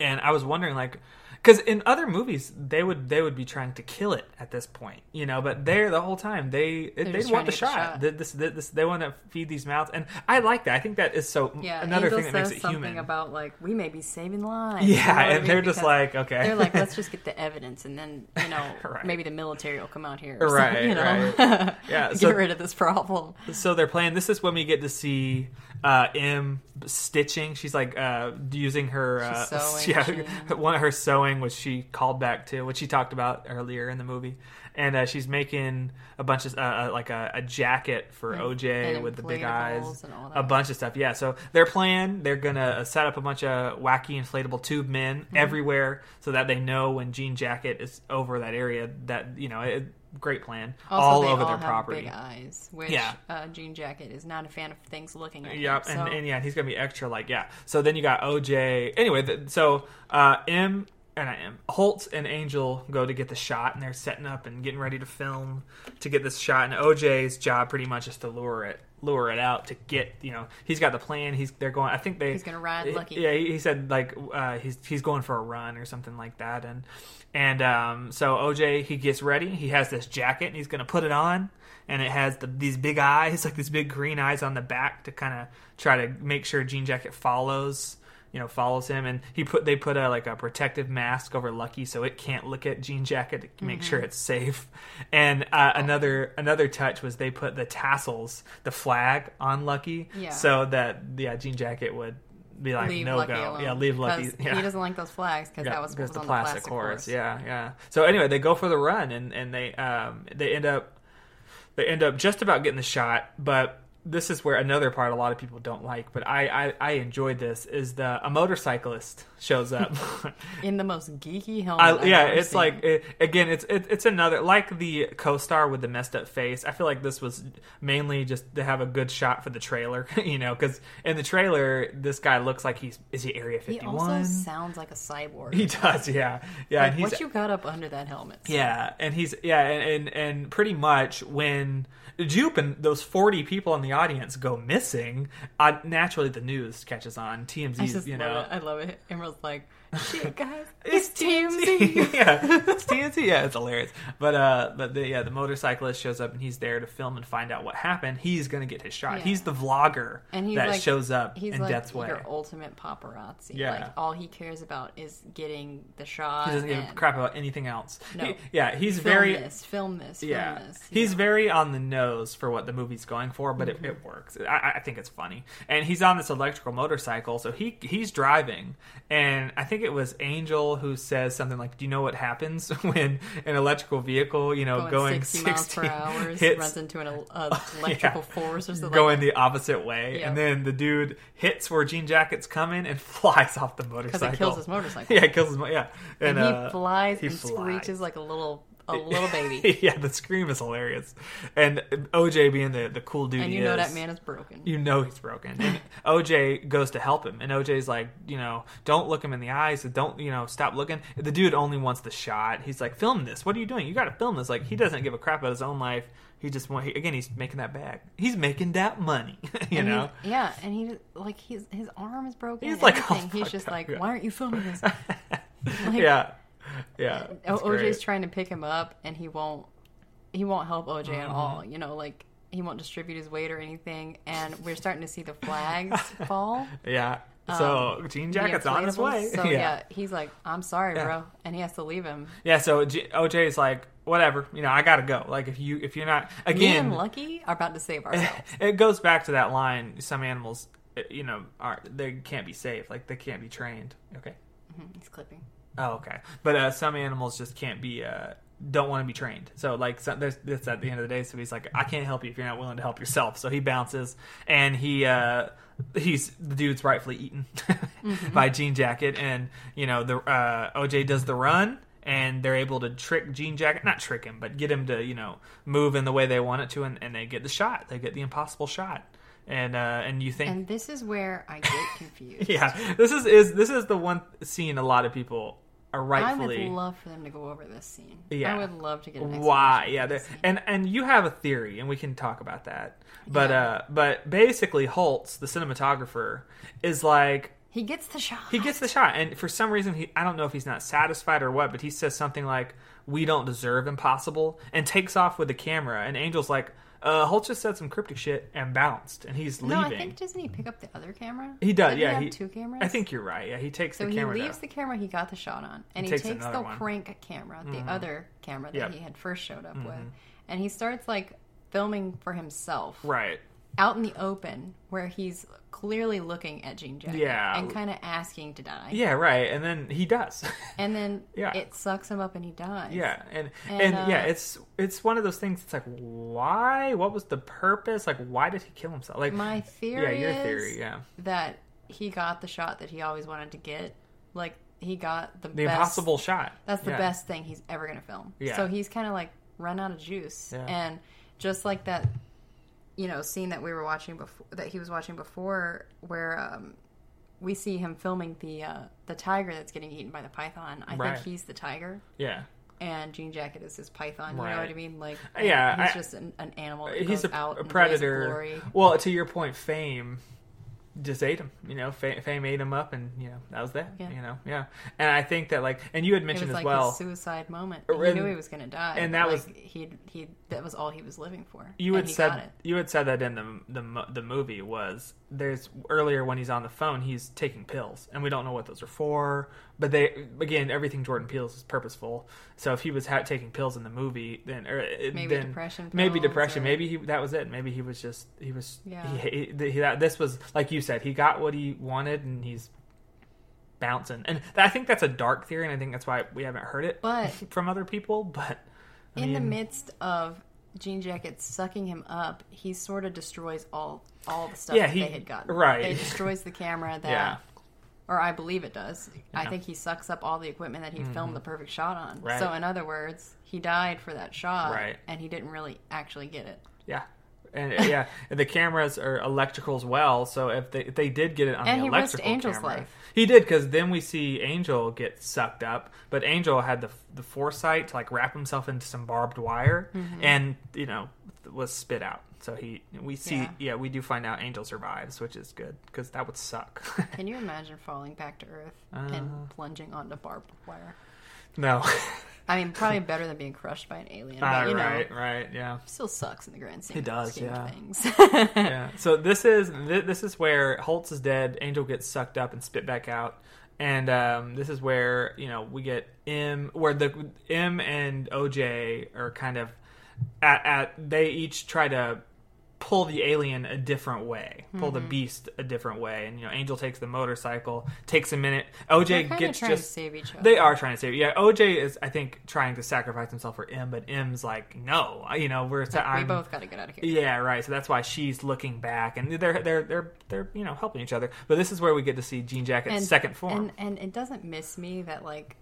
and I was wondering like because in other movies they would they would be trying to kill it at this point you know but they're the whole time they they just want the to the shot, shot. This, this, this, they want to feed these mouths and I like that I think that is so Yeah, another Angel thing that makes it something human about like we may be saving lives. you know yeah I and mean? they're just like okay they're like, let's just get the evidence, and then you know Right. maybe the military will come out here, Right, you know, right. Yeah, get so- rid of this problem. so they're playing this is when we get to see uh M stitching. She's like uh using her uh sewing, yeah she- one of her sewing which she called back to which she talked about earlier in the movie and uh, she's making a bunch of uh, uh, like a, a jacket for And- OJ and with the big eyes and a bunch of stuff yeah so their plan they're gonna uh, set up a bunch of wacky inflatable tube men Mm-hmm. everywhere so that they know when Jean Jacket is over that area that you know it, great plan Also, all they over all their have property big eyes, which Yeah. uh, Jean Jacket is not a fan of things looking at Yep, him. and, so- and yeah, he's gonna be extra like yeah. So then you got OJ. Anyway, th- so uh, M and I am. Holst and Angel go to get the shot, and they're setting up and getting ready to film to get this shot. And OJ's job pretty much is to lure it, lure it out to get you know he's got the plan. He's they're going. I think they He's gonna ride Lucky. Yeah, he, he said like uh, he's he's going for a run or something like that. And and um, so OJ he gets ready. He has this jacket and he's gonna put it on. And it has the, these big eyes, like these big green eyes on the back to kind of try to make sure Jean Jacket follows, you know, follows him. And he put they put a like a protective mask over Lucky so it can't look at Jean Jacket to make sure Mm-hmm. it's safe. And uh, another another touch was they put the tassels, the flag on Lucky, Yeah. so that yeah Jean Jacket would be like leave no Lucky go, alone. yeah, leave Lucky. Yeah. He doesn't like those flags because Yeah, that was because the on plastic, the plastic horse. horse. Yeah, yeah. So anyway, they go for the run and and they um they end up they end up just about getting the shot, but this is where another part a lot of people don't like, but I I, I enjoyed this is the a motorcyclist shows up. In the most geeky helmet. I, yeah, it's seen. like it, again, it's it, it's another like the co-star with the messed up face. I feel like this was mainly just to have a good shot for the trailer, you know, because in the trailer, this guy looks like he's is he Area he also sounds like a cyborg. He does, yeah, yeah, like, what you got up under that helmet? yeah, and he's yeah, and and, and pretty much when Jupe and those forty people in the audience go missing, uh, naturally the news catches on. TMZ, you know, it. I love it. Emerald's like, shit, guys, it's TMZ. yeah, it's TMZ. Yeah, it's hilarious. But uh, but the, yeah, the motorcyclist shows up and he's there to film and find out what happened. He's gonna get his shot. Yeah. He's the vlogger and that like, shows up he's in like Death's Way. your ultimate paparazzi. Yeah. Like all he cares about is getting the shot. He doesn't give a crap about anything else. No. He- yeah, he's film very this, film this, film yeah. this. He's know. very on the nose for what the movie's going for, but Mm-hmm. it, it works. I, I think it's funny, and he's on this electrical motorcycle, so he he's driving, and I think it was Angel who says something like, "Do you know what happens when an electrical vehicle, you know, going, going, 60 miles per 60 hour hits runs into an uh, electrical force or something. going like the opposite way, Yeah. and then the dude hits where Jean Jacket's coming and flies off the motorcycle because it kills his motorcycle. Yeah, it kills his. mo- Yeah, and, and, he uh, flies he and flies. screeches like a little a little baby. yeah, the scream is hilarious, and OJ being the the cool dude, and you know is, that man is broken. you know he's broken. And OJ goes to help him, and OJ's like, you know, don't look him in the eyes. Don't, you know, stop looking. The dude only wants the shot. He's like, film this. What are you doing? You got to film this. Like, he doesn't give a crap about his own life. He just want. He, again, he's making that bag. He's making that money. you And know. he's- yeah, and he like his his arm is broken. He's like oh, everything. he's just up, like, yeah. why aren't you filming this? Like, yeah, yeah. OJ's great. trying to pick him up, and he won't. He won't help OJ at Mm-hmm. all. You know, like he won't distribute his weight or anything. And we're starting to see the flags fall. Yeah. So Jean Um, the Jacket's on his way. So yeah. he's like, "I'm sorry, Yeah. bro," and he has to leave him. Yeah, so G- OJ is like, whatever, you know, I gotta go. Like, if you if you're not Me again, and Lucky are about to save ourselves. it goes back to that line. Some animals, uh, you know, are they can't be saved. Like they can't be trained. Okay. Mhm, he's clipping. Oh, okay. But uh, some animals just can't be. Uh, don't want to be trained. So like so there's this at the end of the day. So he's like, I can't help you if you're not willing to help yourself. So he bounces and he uh he's the dude's rightfully eaten by Jean Jacket and you know the uh OJ does the run and they're able to trick Jean Jacket not trick him but get him to you know move in the way they want it to and, and they get the shot they get the impossible shot and uh and you think And this is where I get confused. yeah this is is this is the one scene a lot of people are I would love for them to go over this scene. Yeah. I would love to get an why yeah and and you have a theory and we can talk about that but Yeah. uh but basically holst the cinematographer is like he gets the shot. he gets the shot and for some reason he i don't know if he's not satisfied or what but he says something like we don't deserve impossible and takes off with the camera and angel's like uh holst just said some cryptic shit and bounced and he's leaving. No, I think doesn't he pick up the other camera? he does Didn't yeah have he two cameras. i think you're right yeah he takes so. the He camera leaves to- the camera he got the shot on, and He he takes takes, the one. Mm-hmm. prank camera, the other camera that Yep. Mm-hmm. he had first showed up with, and he starts like filming for himself right out in the open, where he's clearly looking at Jean Jacket, Yeah. and kind of asking to die. yeah right and then he does And then Yeah. it sucks him up and he dies. Yeah, and and, And, yeah, uh, it's it's one of those things. It's like, why? What was the purpose? Like, why did he kill himself? Like, My theory yeah, your is theory, yeah, that he got the shot that he always wanted to get. Like he got the, the best, impossible shot. That's the Yeah. best thing he's ever gonna film. Yeah. So he's kind of like run out of juice, Yeah. and just like that, you know, scene that we were watching before, that he was watching before, where um, we see him filming the uh, the tiger that's getting eaten by the python. I Right. think he's the tiger. Yeah, And Jean Jacket is his python. You know what I mean? Like, Yeah, he's I- just an, an animal. That he's goes a, out a predator. Glory. Well, to your point, fame just ate him. You know, fame, fame ate him up, and you know that was that. Yeah. You know, yeah. And I think that like, and you had It mentioned was as like well. suicide moment. And- he knew he was going to die, and that like, was- he he that was all he was living for. you and had said you had said that in the the the movie was there's earlier when he's on the phone he's taking pills and we don't know what those are for but they again everything Jordan Peele's is purposeful so if he was ha- taking pills in the movie then or it- Maybe then depression maybe depression or- maybe he that was it maybe he was just he was Yeah. he, he, he that this was like you said he got what he wanted and he's bouncing and I think that's a dark theory and I think that's why we haven't heard it But- from other people but I in the midst of Jean Jacket sucking him up, he sort of destroys all all the stuff Yeah, that he- they had gotten. right. They destroys the camera that Yeah. Or I believe it does. I Yeah. Mm-hmm. think he sucks up all the equipment that he filmed the perfect shot on. Right. So in other words, he died for that shot Right. and he didn't really actually get it. Yeah. And yeah, and the cameras are electrical as well. So if they if they did get it on And the he electrical Angel's camera, life. he did because then we see Angel get sucked up, but Angel had the the foresight to like wrap himself into some barbed wire Mm-hmm. and you know was spit out. So he we see yeah, Yeah. we do find out Angel survives, which is good because that would suck. Can you imagine falling back to Earth Uh. and plunging onto barbed wire? no, I mean, probably better than being crushed by an alien, but Ah, you know, right, right, yeah. still sucks in the grand scheme, It does, yeah. things. yeah. So this is this is where Holst is dead. Angel gets sucked up and spit back out, and um, this is where you know we get M, where the M and OJ are kind of at, at they each try to pull the alien a different way, pull Mm-hmm. the beast a different way, and you know Angel takes the motorcycle, takes a minute. OJ gets. They're kind gets trying just to save each other. they are trying to save. Yeah, OJ is, I think, trying to sacrifice himself for M, but M's like, no, you know, we're. Like, we both got to get out of here. yeah, right. So that's why she's looking back, and they're they're they're they're you know helping each other. But this is where we get to see Jean Jacket's second form. And and it doesn't miss me that like,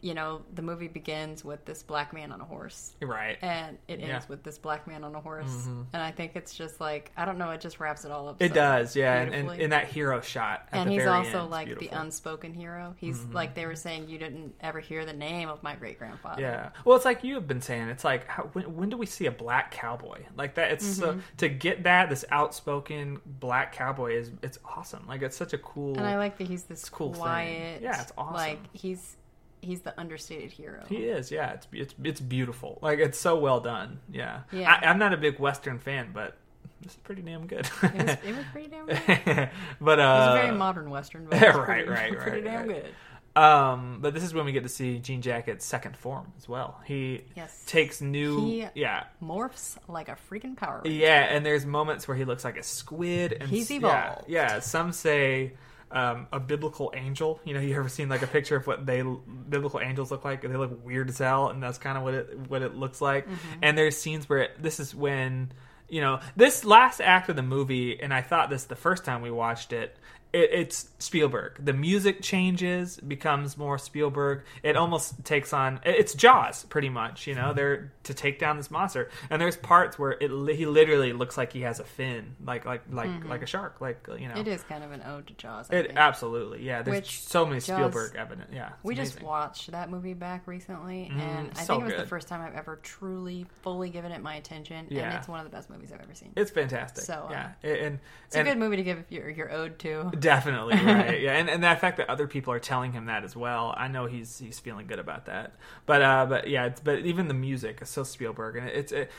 you know, the movie begins with this black man on a horse, right. and it ends Yeah. Mm-hmm. with this black man on a horse, and I think it's just like I don't know, it just wraps it all up. It so does, yeah, and, in that hero shot. At and he's also end, like the beautiful. Mm-hmm. unspoken hero. He's like they were saying you didn't ever hear the name of my great grandfather. Yeah. Well, it's like you have been saying. It's like how, when, when do we see a black cowboy like that? It's so, Mm-hmm. to get that this outspoken black cowboy is it's awesome. Like it's such a cool. And I like that he's this cool thing. quiet. Yeah, it's awesome. Like he's he's the understated hero. He is, yeah. It's it's it's beautiful. Like it's so well done. Yeah. Yeah. I, I'm not a big Western fan, but this is pretty damn good. It was, it was pretty damn good. But uh, was a very modern western, but right, pretty, right, pretty right, damn right. good. um, but this is when we get to see Jean Jacket's second form as well. He Yes. takes new, He- yeah, Morphs like a freaking Power Ranger. yeah, and there's moments where he looks like a squid. And He's evolved. Yeah, yeah, some say. Um, a biblical angel. You know, you ever seen like a picture of what they biblical angels look like? They look weird as hell, and that's kind of what it what it looks like. Mm-hmm. And there's scenes where it, this is when you know this last act of the movie, and I thought this the first time we watched it. It, it's Spielberg. The music changes, becomes more Spielberg. It almost takes on it's Jaws, pretty much. You know, they're to take down this monster, and there's parts where it he literally looks like he has a fin, like like like like a shark, like you know. Mm-hmm. It is kind of an ode to Jaws. I It think. absolutely, yeah. There's Which so many Jaws- Spielberg evidence. Yeah, we just watched that movie back recently, and I so think it was the first time I've ever truly, fully given it my attention. Yeah. And it's one of the best movies I've ever seen. It's fantastic. So, yeah, and It's a and good movie to give your, your ode to. definitely right. Yeah, and and the fact that other people are telling him that as well, I know he's he's feeling good about that. But uh, but yeah, it's, but even the music is so Spielberg, and it's it,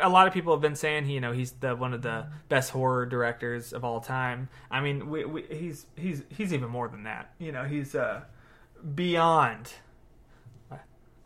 a lot of people have been saying he, you know he's the one of the best horror directors of all time. I mean, we, we, he's he's he's even more than that. You know, he's uh beyond.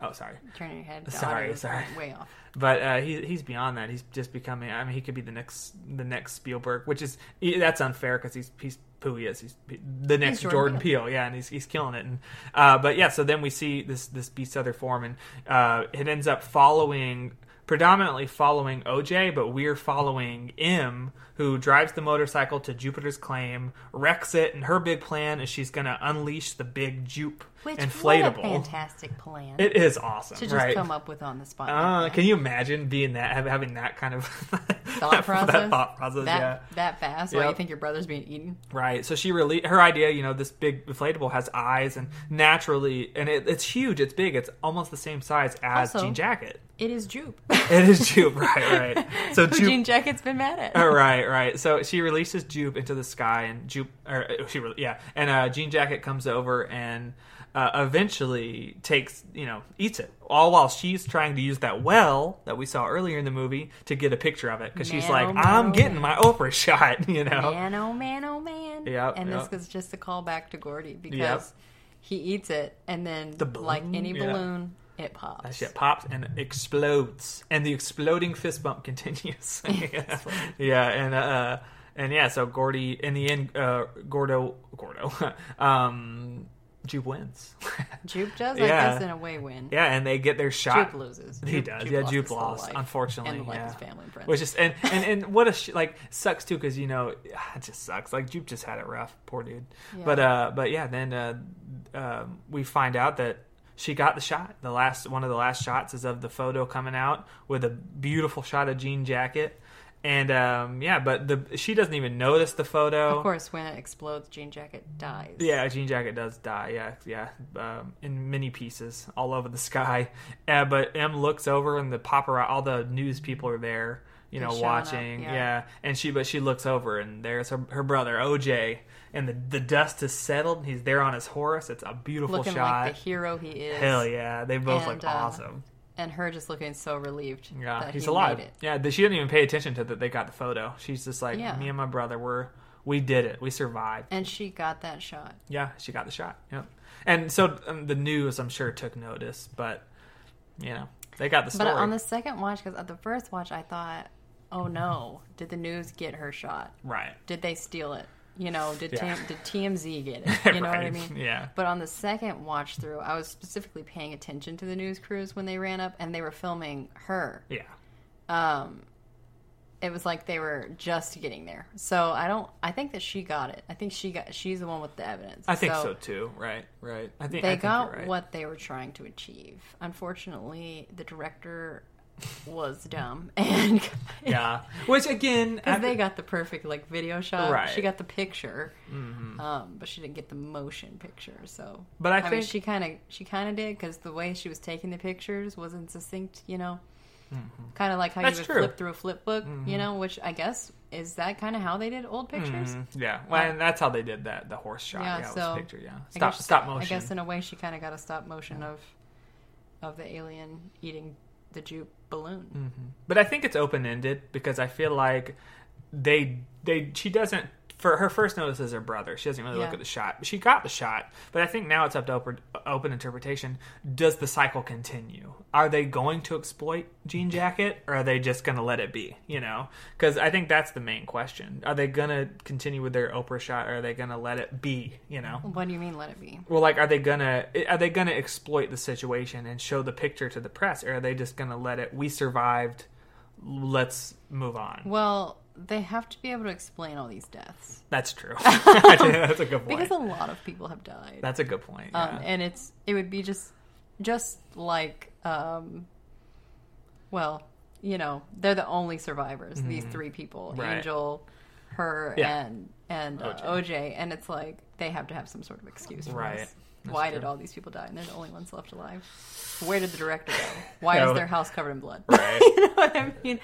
Oh, sorry. Turning your head. Sorry, sorry. Way off. But uh, he, he's beyond that. He's just becoming. I mean, he could be the next the next Spielberg, which is that's unfair because he's he's who he is. He's the next Jordan Jordan, Peele. yeah, and he's he's killing it. And uh, but yeah, so then we see this this beast's other form, and uh, it ends up following predominantly following OJ, but we're following M, who drives the motorcycle to Jupiter's claim, wrecks it, and her big plan is she's going to unleash the big Jupe Which inflatable. fantastic plan It is awesome, to just right? come up with on the spot. Uh, like can you imagine being that having that kind of thought process? that thought process, that, yeah. that fast? Why you think your brother's being eaten? Right. So she really her idea, you know, this big inflatable has eyes and naturally, and it, it's huge. It's big. It's almost the same size as Also- Jean Jacket. It is Jupe. It is Jupe. right. Right. So Jupe. Jean Jacket's been mad at. Oh, right, right. So she releases Jupe into the sky, and Jupe, or uh, she, yeah, and uh, Jean Jacket comes over and uh, eventually takes, you know, eats it. All while she's trying to use that well that we saw earlier in the movie to get a picture of it, because she's like, oh, man, "I'm oh, getting man. my Oprah shot," you know. Man, oh man, oh man. Yeah. and yep. this is just a call back to Gordy because Yep. he eats it, and then The balloon? like any Yeah. balloon, it pops. That shit pops and explodes, and the exploding fist bump continues. yeah, and uh, and yeah, so Gordy in the end, uh, Gordo, Gordo, um, Jupe wins. Jupe does, I Yeah. guess, in a way, win. yeah, and they get their shot. Jupe loses. He Jupe- does. Jupe yeah, lost Jupe lost, unfortunately. and like yeah. his family and friends. Which is and, and and what a sh- like sucks too because you know it just sucks. Like Jupe just had it rough, poor dude. Yeah. But uh, but yeah, then uh, um, we find out that she got the shot. The last one of the last shots is of the photo coming out with a beautiful shot of Jean Jacket, And um, yeah, but the she doesn't even notice the photo. Of course, when it explodes, Jean Jacket dies. Yeah, Jean Jacket does die. Yeah, yeah, um, in many pieces all over the sky. Uh, but M looks over, and the paparazzi, all the news people are there, you know, They're up, watching. yeah. yeah. and she, but she looks over, and there's her, her brother OJ, and the the dust has settled. He's there on his horse. It's a beautiful Looking shot. like the hero he is. Hell yeah, they both And, look uh, awesome. And her just looking so relieved. Yeah, that he's he alive. Yeah, she didn't even pay attention to that they got the photo. She's just like, Yeah. me and my brother were, we did it. We survived. And she got that shot. Yeah, she got the shot. Yep. And so um, the news, I'm sure, took notice, but you know, they got the story. But on the second watch, because at the first watch, I thought, oh no, did the news get her shot? right. Did they steal it? You know, did Yeah. Tam- did TMZ get it? You know what I mean? Yeah. But on the second watch through, I was specifically paying attention to the news crews when they ran up, and they were filming her. Yeah. Um, it was like they were just getting there. So I don't. I think that she got it. I think she got. She's the one with the evidence. I think so, too. Right. Right. I think I They think got right. what they were trying to achieve. Unfortunately, the director was dumb and Yeah. Which again, because I- they got the perfect like video shot. Right. She got the picture, um, but she didn't get the motion picture. So, But I mean, think- she kind of she kind of did because the way she was taking the pictures wasn't succinct. You know, kind of like how Mm-hmm. That's you would true. Mm-hmm. flip through a flip book. You know, which I guess is that kind of how they did old pictures. Mhm. yeah. Well, and that's how they did that. The horse shot. Yeah, Yeah. so was picture. Yeah. I Stop. guess, stop motion. I guess in a way she kind of got a stop motion of of the alien eating the Jupe balloon. Mm-hmm. But I think it's open ended because I feel like they they she doesn't for her first notice is her brother. She doesn't really look at the shot. She got the shot, but I think now it's up to open, open interpretation. Does the cycle continue? Are they going to exploit Jean Jacket, or are they just going to let it be? You know, because I think that's the main question. Are they going to continue with their Oprah shot, or are they going to let it be? You know. What do you mean? Let it be? Well, like, are they gonna are they gonna exploit the situation and show the picture to the press, or are they just gonna let it? We survived. Let's move on. Well, they have to be able to explain all these deaths That's true. That's a good point. because a lot of people have died. That's a good point. um, and it's it would be just just like um, well, you know, they're the only survivors. These three people, Mm-hmm. Right. Angel, her, Yeah. and and uh, OJ. OJ, and it's like they have to have some sort of excuse for Right. this. That's Why true. did all these people die and they're the only ones left alive? Where did the director go? Why Yeah, is their house covered in blood? Right. you know what I mean?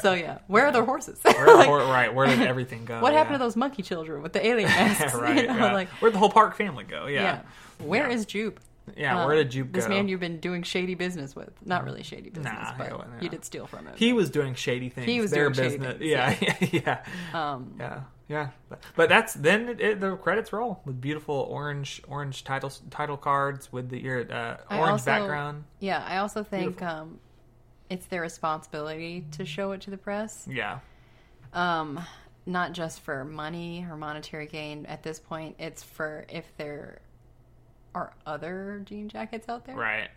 So yeah, where are their horses? Where Like, right? Where did everything go? what yeah. happened to those monkey children with the alien masks? right. you know, yeah. like Where'd the whole park family go? yeah. Yeah. Where Yeah. is Jupe? Yeah. Um, where did Jupe This man you've been doing shady business with. Not really shady business, Nah, but you did steal from him. he was doing shady things. He was Their doing shady business. things, yeah. Yeah. um, Yeah, yeah, but, but that's then it, it, the credits roll with beautiful orange orange title title cards with the your uh, orange also- background. yeah, I also think um, it's their responsibility to show it to the press. Yeah, Um, not just for money or monetary gain. At this point, it's for if there are other jean jackets out there. right.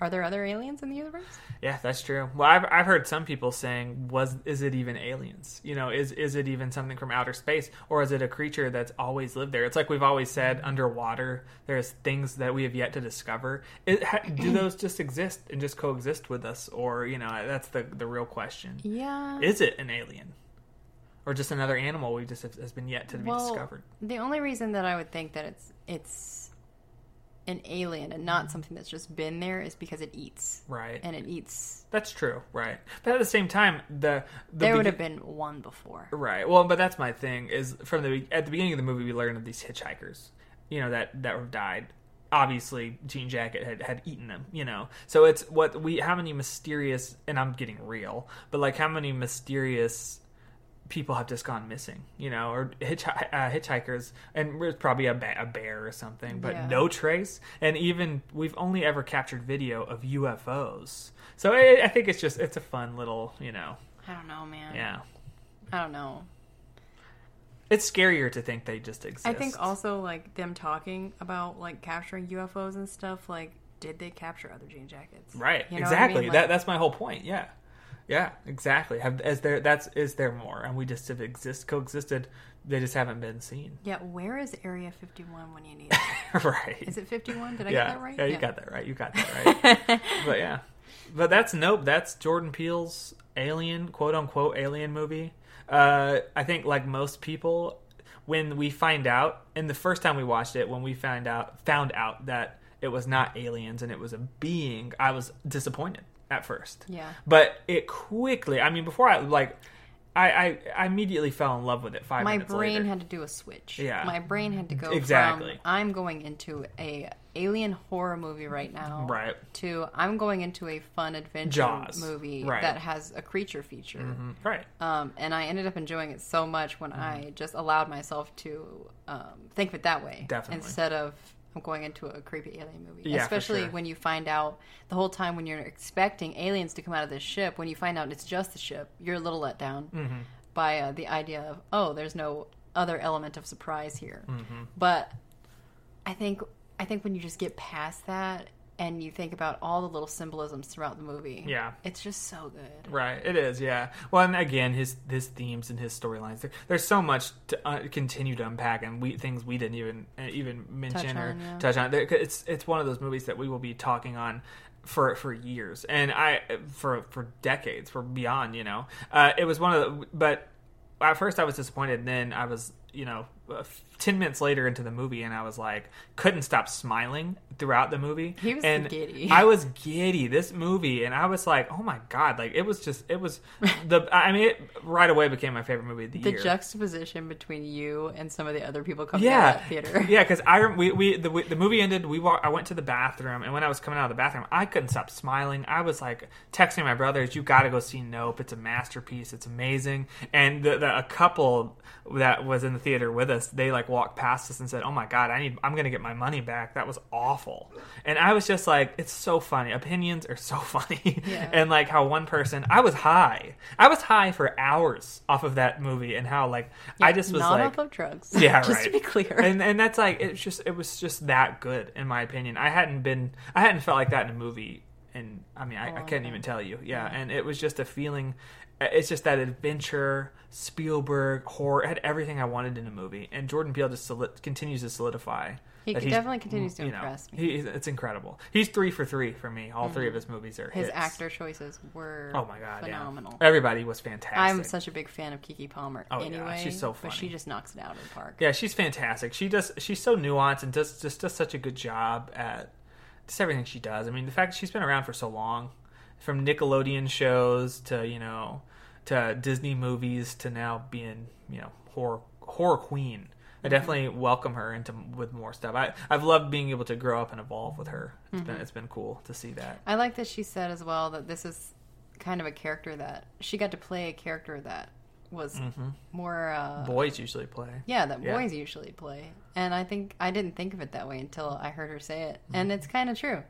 Are there other aliens in the universe? Yeah, that's true. Well, I've I've heard some people saying, was is it even aliens? You know, is is it even something from outer space, or is it a creature that's always lived there? It's like we've always said, underwater, there's things that we have yet to discover. It, ha, do those just exist and just coexist with us, or you know, that's the the real question. Yeah. Is it an alien, or just another animal we just have, has been yet to be discovered? the only reason that I would think that it's it's an alien and not something that's just been there is because it eats Right. and it eats. That's true, right? But at the same time, the, the There would have been one before. right. Well, but that's my thing. Is from the at the beginning of the movie, we learn of these hitchhikers, you know, that that have died. Obviously, Jean Jacket had had eaten them, you know. So it's what we how many mysterious, and I'm getting real, but like how many mysterious people have just gone missing, you know, or hitch, uh, hitchhikers, and there's probably a, ba- a bear or something, but Yeah. no trace. And even we've only ever captured video of UFOs, so I, I think it's just it's a fun little, you know, I don't know, man. yeah. I don't know. It's scarier to think they just exist. I think also like them talking about like capturing UFOs and stuff. Like, did they capture other jean jackets? right, You know what I exactly. mean? that that's my whole point. Yeah, yeah, exactly. Have is there that's is there more, and we just have exist coexisted. They just haven't been seen. Yeah. Where is Area Fifty One when you need it? right. Is it Fifty One? Did I yeah. get that right? Yeah, you got that right. You got that right. but yeah, but that's nope. That's Jordan Peele's Alien, quote unquote Alien movie. Uh, I think like most people, when we find out, and the first time we watched it, when we found out found out that it was not aliens and it was a being, I was disappointed at first. Yeah. But it quickly, I mean, before I like, I I, I immediately fell in love with it. Five My brain later. had to do a switch. Yeah. My brain had to go Exactly. from I'm going into a alien horror movie right now Right. to I'm going into a fun adventure Jaws. movie Right. that has a creature feature. Mhm. right. Um, and I ended up enjoying it so much when I just allowed myself to um, think of it that way. Definitely. Instead of I'm going into a creepy alien movie. Yeah, Especially sure. when you find out the whole time when you're expecting aliens to come out of this ship, when you find out it's just the ship, you're a little let down Mm-hmm. by uh, the idea of, oh, there's no other element of surprise here. Mm-hmm. But I think I think when you just get past that and you think about all the little symbolisms throughout the movie, Yeah. it's just so good. Right, it is, yeah. Well, and again, his his themes and his storylines. There, there's so much to uh, continue to unpack, and we things we didn't even uh, even mention or on, yeah. touch on. It's it's one of those movies that we will be talking on for for years, and I for for decades, for beyond. You know, uh, it was one of the. But at first, I was disappointed. And then I was, you know, uh, ten minutes later into the movie, and I was like, couldn't stop smiling throughout the movie. He was and giddy. I was giddy. This movie and i was like oh my god like it was just it was the i mean it right away became my favorite movie of the, The year. the juxtaposition between you and some of the other people coming yeah. out of that theater. yeah because i we, we the, the movie ended we walk, i went to the bathroom and when i was coming out of the bathroom i couldn't stop smiling. I was like texting my brothers you gotta go see nope. It's a masterpiece. It's amazing. And the, the, a couple that was in the theater with us they like walked past us and said oh my god i need i'm gonna get my money back that was awful and i was just like it's so funny opinions are so funny Yeah. and like how one person i was high i was high for hours off of that movie and how like i just was not like off of drugs. yeah, just right. to be clear. And and that's like it's just it was just that good in my opinion. I hadn't been I hadn't felt like that in a movie, and I mean I, I couldn't even tell you. Yeah, and it was just a feeling. It's just that adventure, Spielberg horror it had everything I wanted in a movie, and Jordan Peele just continues to solidify. He definitely continues to you know, impress me. He, it's incredible. He's three for three for me. All three mm-hmm. of his movies are His hits. actor choices were Oh my god, phenomenal. Yeah. Everybody was fantastic. I'm such a big fan of Keke Palmer Oh, yeah, anyway. she's so funny. But she just knocks it out of the park. Yeah, she's fantastic. She does. She's so nuanced and does just does such a good job at just everything she does. I mean, the fact that she's been around for so long, from Nickelodeon shows to you know to Disney movies to now being you know horror horror queen. I definitely welcome her into with more stuff. I I've loved being able to grow up and evolve with her. It's been it's been cool to see that. I like that she said as well that this is kind of a character that she got to play a character that was more uh, Boys usually play. yeah that Yeah. boys usually play and i think i didn't think of it that way until i heard her say it Mm-hmm. and it's kind of true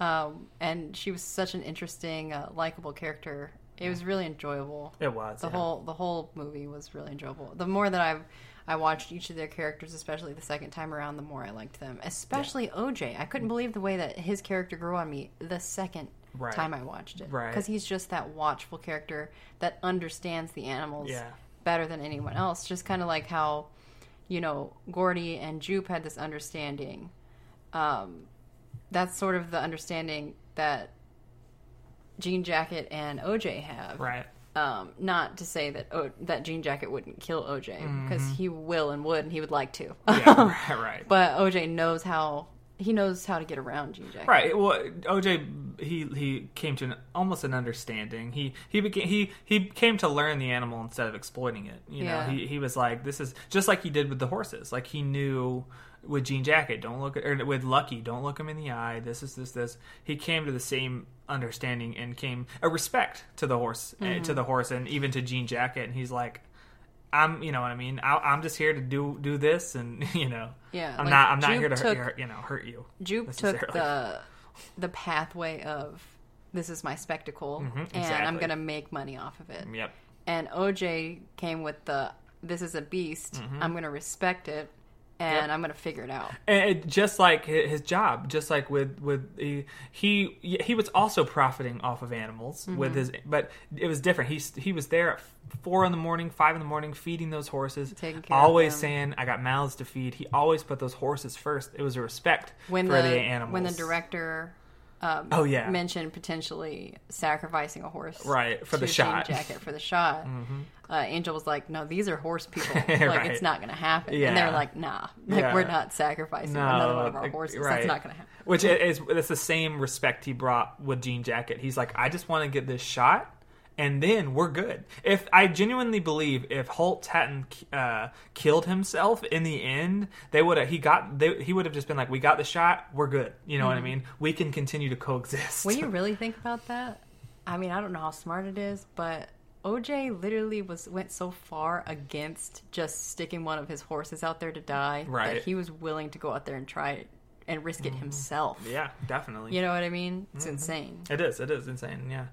um, and she was such an interesting uh, likable character it was really enjoyable It was the yeah. whole the whole movie was really enjoyable the more that i've I watched each of their characters, especially the second time around, the more I liked them. Especially OJ. I couldn't believe the way that his character grew on me the second Right. time I watched it. Right. Because he's just that watchful character that understands the animals Yeah. better than anyone else. Just kind of like how, you know, Gordy and Jupe had this understanding. Um, that's sort of the understanding that Jean Jacket and OJ have. right. Um, not to say that o- that Jean Jacket wouldn't kill OJ because he will and would and he would like to. Mm-hmm. Yeah, right, right. but OJ knows how he knows how to get around Jean Jacket. Right. Well, OJ he he came to an, almost an understanding. He he became he he came to learn the animal instead of exploiting it. You Yeah. know, he he was like this is just like he did with the horses. Like he knew with Jean Jacket, don't look at or with Lucky, don't look him in the eye. This is this this. He came to the same understanding and came a respect to the horse eh, Mm-hmm. to the horse and even to Jean Jacket. And he's like. I'm, you know what I mean. I, I'm just here to do do this, and you know, Yeah, I'm like, not, I'm not Jupe here to took- hurt, you know, hurt you. Jupe took the the pathway of this is my spectacle and I'm Mm-hmm, gonna make money off of it. Yep. And OJ came with the this is a beast. I'm gonna respect it and Mm-hmm. Yep. I'm gonna figure it out. And it, just like his job, just like with with he he, he was also profiting off of animals Mm-hmm. with his, but it was different. He he was there at four in the morning, five in the morning, feeding those horses, Taking care of always saying, "I got mouths to feed." He always put those horses first. It was a respect When for the, the, animals. when the director um, Oh, yeah. mentioned potentially sacrificing a horse, Right, for the shot. Jacket for the shot. Uh, Angel was like, "No, these are horse people. Like Right. it's not going to happen." And they're like, "Nah, like Yeah. we're not sacrificing No, another one of our horses. right. That's not going to happen." Which is it's the same respect he brought with Jean Jacket. He's like, I just want to get this shot, and then we're good. If I genuinely believe if Holst hadn't uh, killed himself in the end, they would have. He got. They, he would have just been like, we got the shot, we're good. You know what I mean? We can continue to coexist. When you really think about that, I mean, I don't know how smart it is, but OJ literally was went so far against just sticking one of his horses out there to die Right. that he was willing to go out there and try it and risk it mm-hmm. himself. yeah, definitely. You know what I mean? It's mm-hmm. insane. It is. It is insane. Yeah,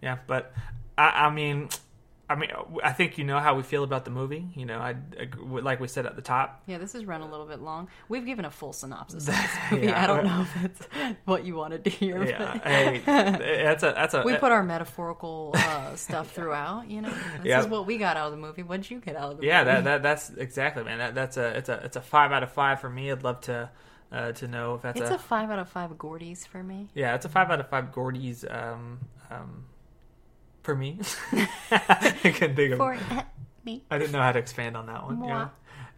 yeah. But I, I mean, I mean, I think you know how we feel about the movie. You know, I like we said at the top. Yeah, this has run a little bit long. We've given a full synopsis of this movie. Yeah. I don't know if it's what you wanted to hear. Yeah, hey, that's a that's a we put our metaphorical uh, stuff throughout. You know, this Yeah. is what we got out of the movie. What did you get out of the yeah. movie? That, that that's exactly man. That that's a it's a it's a five out of five for me. I'd love to uh, to know if that's it's a, a five out of five Gordies for me. yeah. It's a five out of five Gordies. um um for me. I couldn't think of. For me. I didn't know how to expand on that one. Moi. Yeah.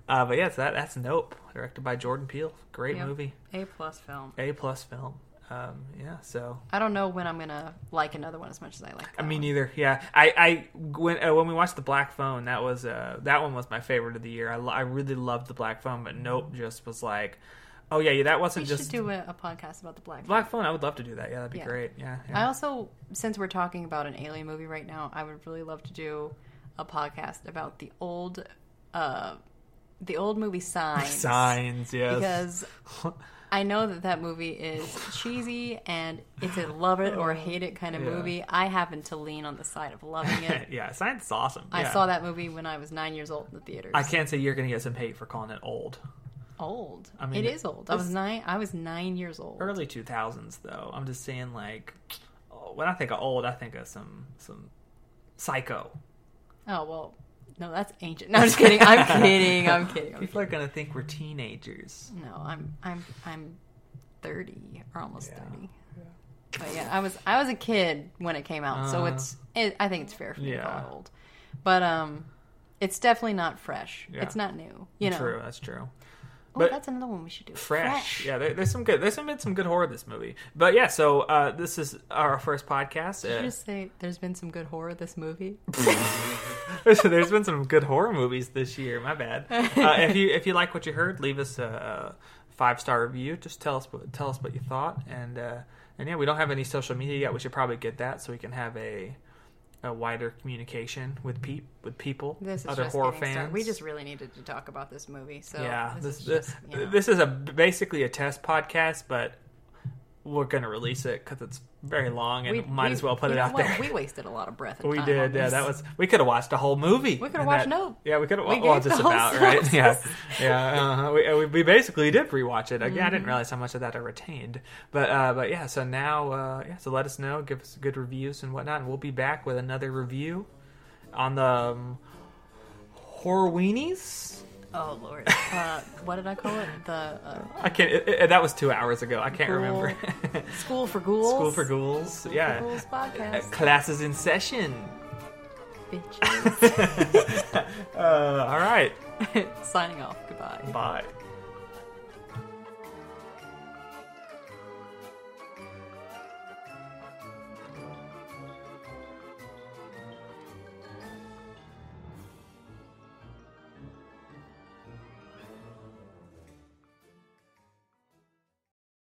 Uh, but yes, that that's Nope, directed by Jordan Peele. Great Yep. movie, A plus film. A plus film. Um, yeah, so I don't know when I'm gonna like another one as much as I like. I mean, neither. Yeah, I, I when uh, when we watched the Black Phone, that was uh, that one was my favorite of the year. I, I really loved the Black Phone, but Nope just was like, oh yeah, yeah that wasn't should just do a, a podcast about the Black. Black Phone. I would love to do that. Yeah, that'd be Yeah. great. Yeah, I also, since we're talking about an alien movie right now, I would really love to do a podcast about the old, uh, the old movie Signs. signs. Yes, Because I know that that movie is cheesy and it's a love it or hate it kind of Yeah. movie. I happen to lean on the side of loving it. yeah, Signs is awesome. I Yeah. saw that movie when I was nine years old in the theaters. I can't say you're gonna get some hate for calling it old. Old. I mean, it is old. I was nine. I was nine years old. Early two thousands though. I'm just saying like, oh, when I think of old, I think of some some Psycho. Oh well, no, that's ancient. No, I'm just kidding. I'm kidding. I'm kidding. I'm People are gonna think we're teenagers. No, I'm I'm I'm thirty or almost Yeah. thirty. But yeah, I was I was a kid when it came out, so Uh, it's it, I think it's fair for me to call yeah. it old. But um, it's definitely not fresh. Yeah. It's not new. You know. True, that's true. Oh, But- that's another one we should do. Fresh. Yeah, there, there's some good. There's some been some good horror this movie. But yeah, so uh, this is our first podcast. Did you Uh, just say there's been some good horror this movie? there's been some good horror movies this year. My bad. Uh, if you if you like what you heard, leave us a, five star review. Just tell us what tell us what you thought. And uh, and yeah, we don't have any social media yet. We should probably get that so we can have a a wider communication with peop with people, This is other horror fans. started. We just really needed to talk about this movie. So yeah, this, this is this, just, you know. this is a basically a test podcast, but we're gonna release it because it's very long and We- might we- as well put it out what? there. We wasted a lot of breath. And We did, yeah. That was we could have watched a whole movie. We could've watched that- Nope. Yeah, we could have. We Well, just about right. Yeah, yeah. Uh, we, we basically did rewatch it. Again, I Mm-hmm. didn't realize how much of that I retained, but uh, but yeah. So now, uh, yeah. So let us know, give us good reviews and whatnot, and we'll be back with another review on the um, horror weenies. Oh lord, uh, what did I call it? The uh, I can't. It, it- that was two hours ago. I can't Ghoul. remember. School for Ghouls. School for Ghouls. School yeah. for Ghouls Uh, podcast. Classes in session. Bitches. Uh, all right. Signing off. Goodbye. Bye.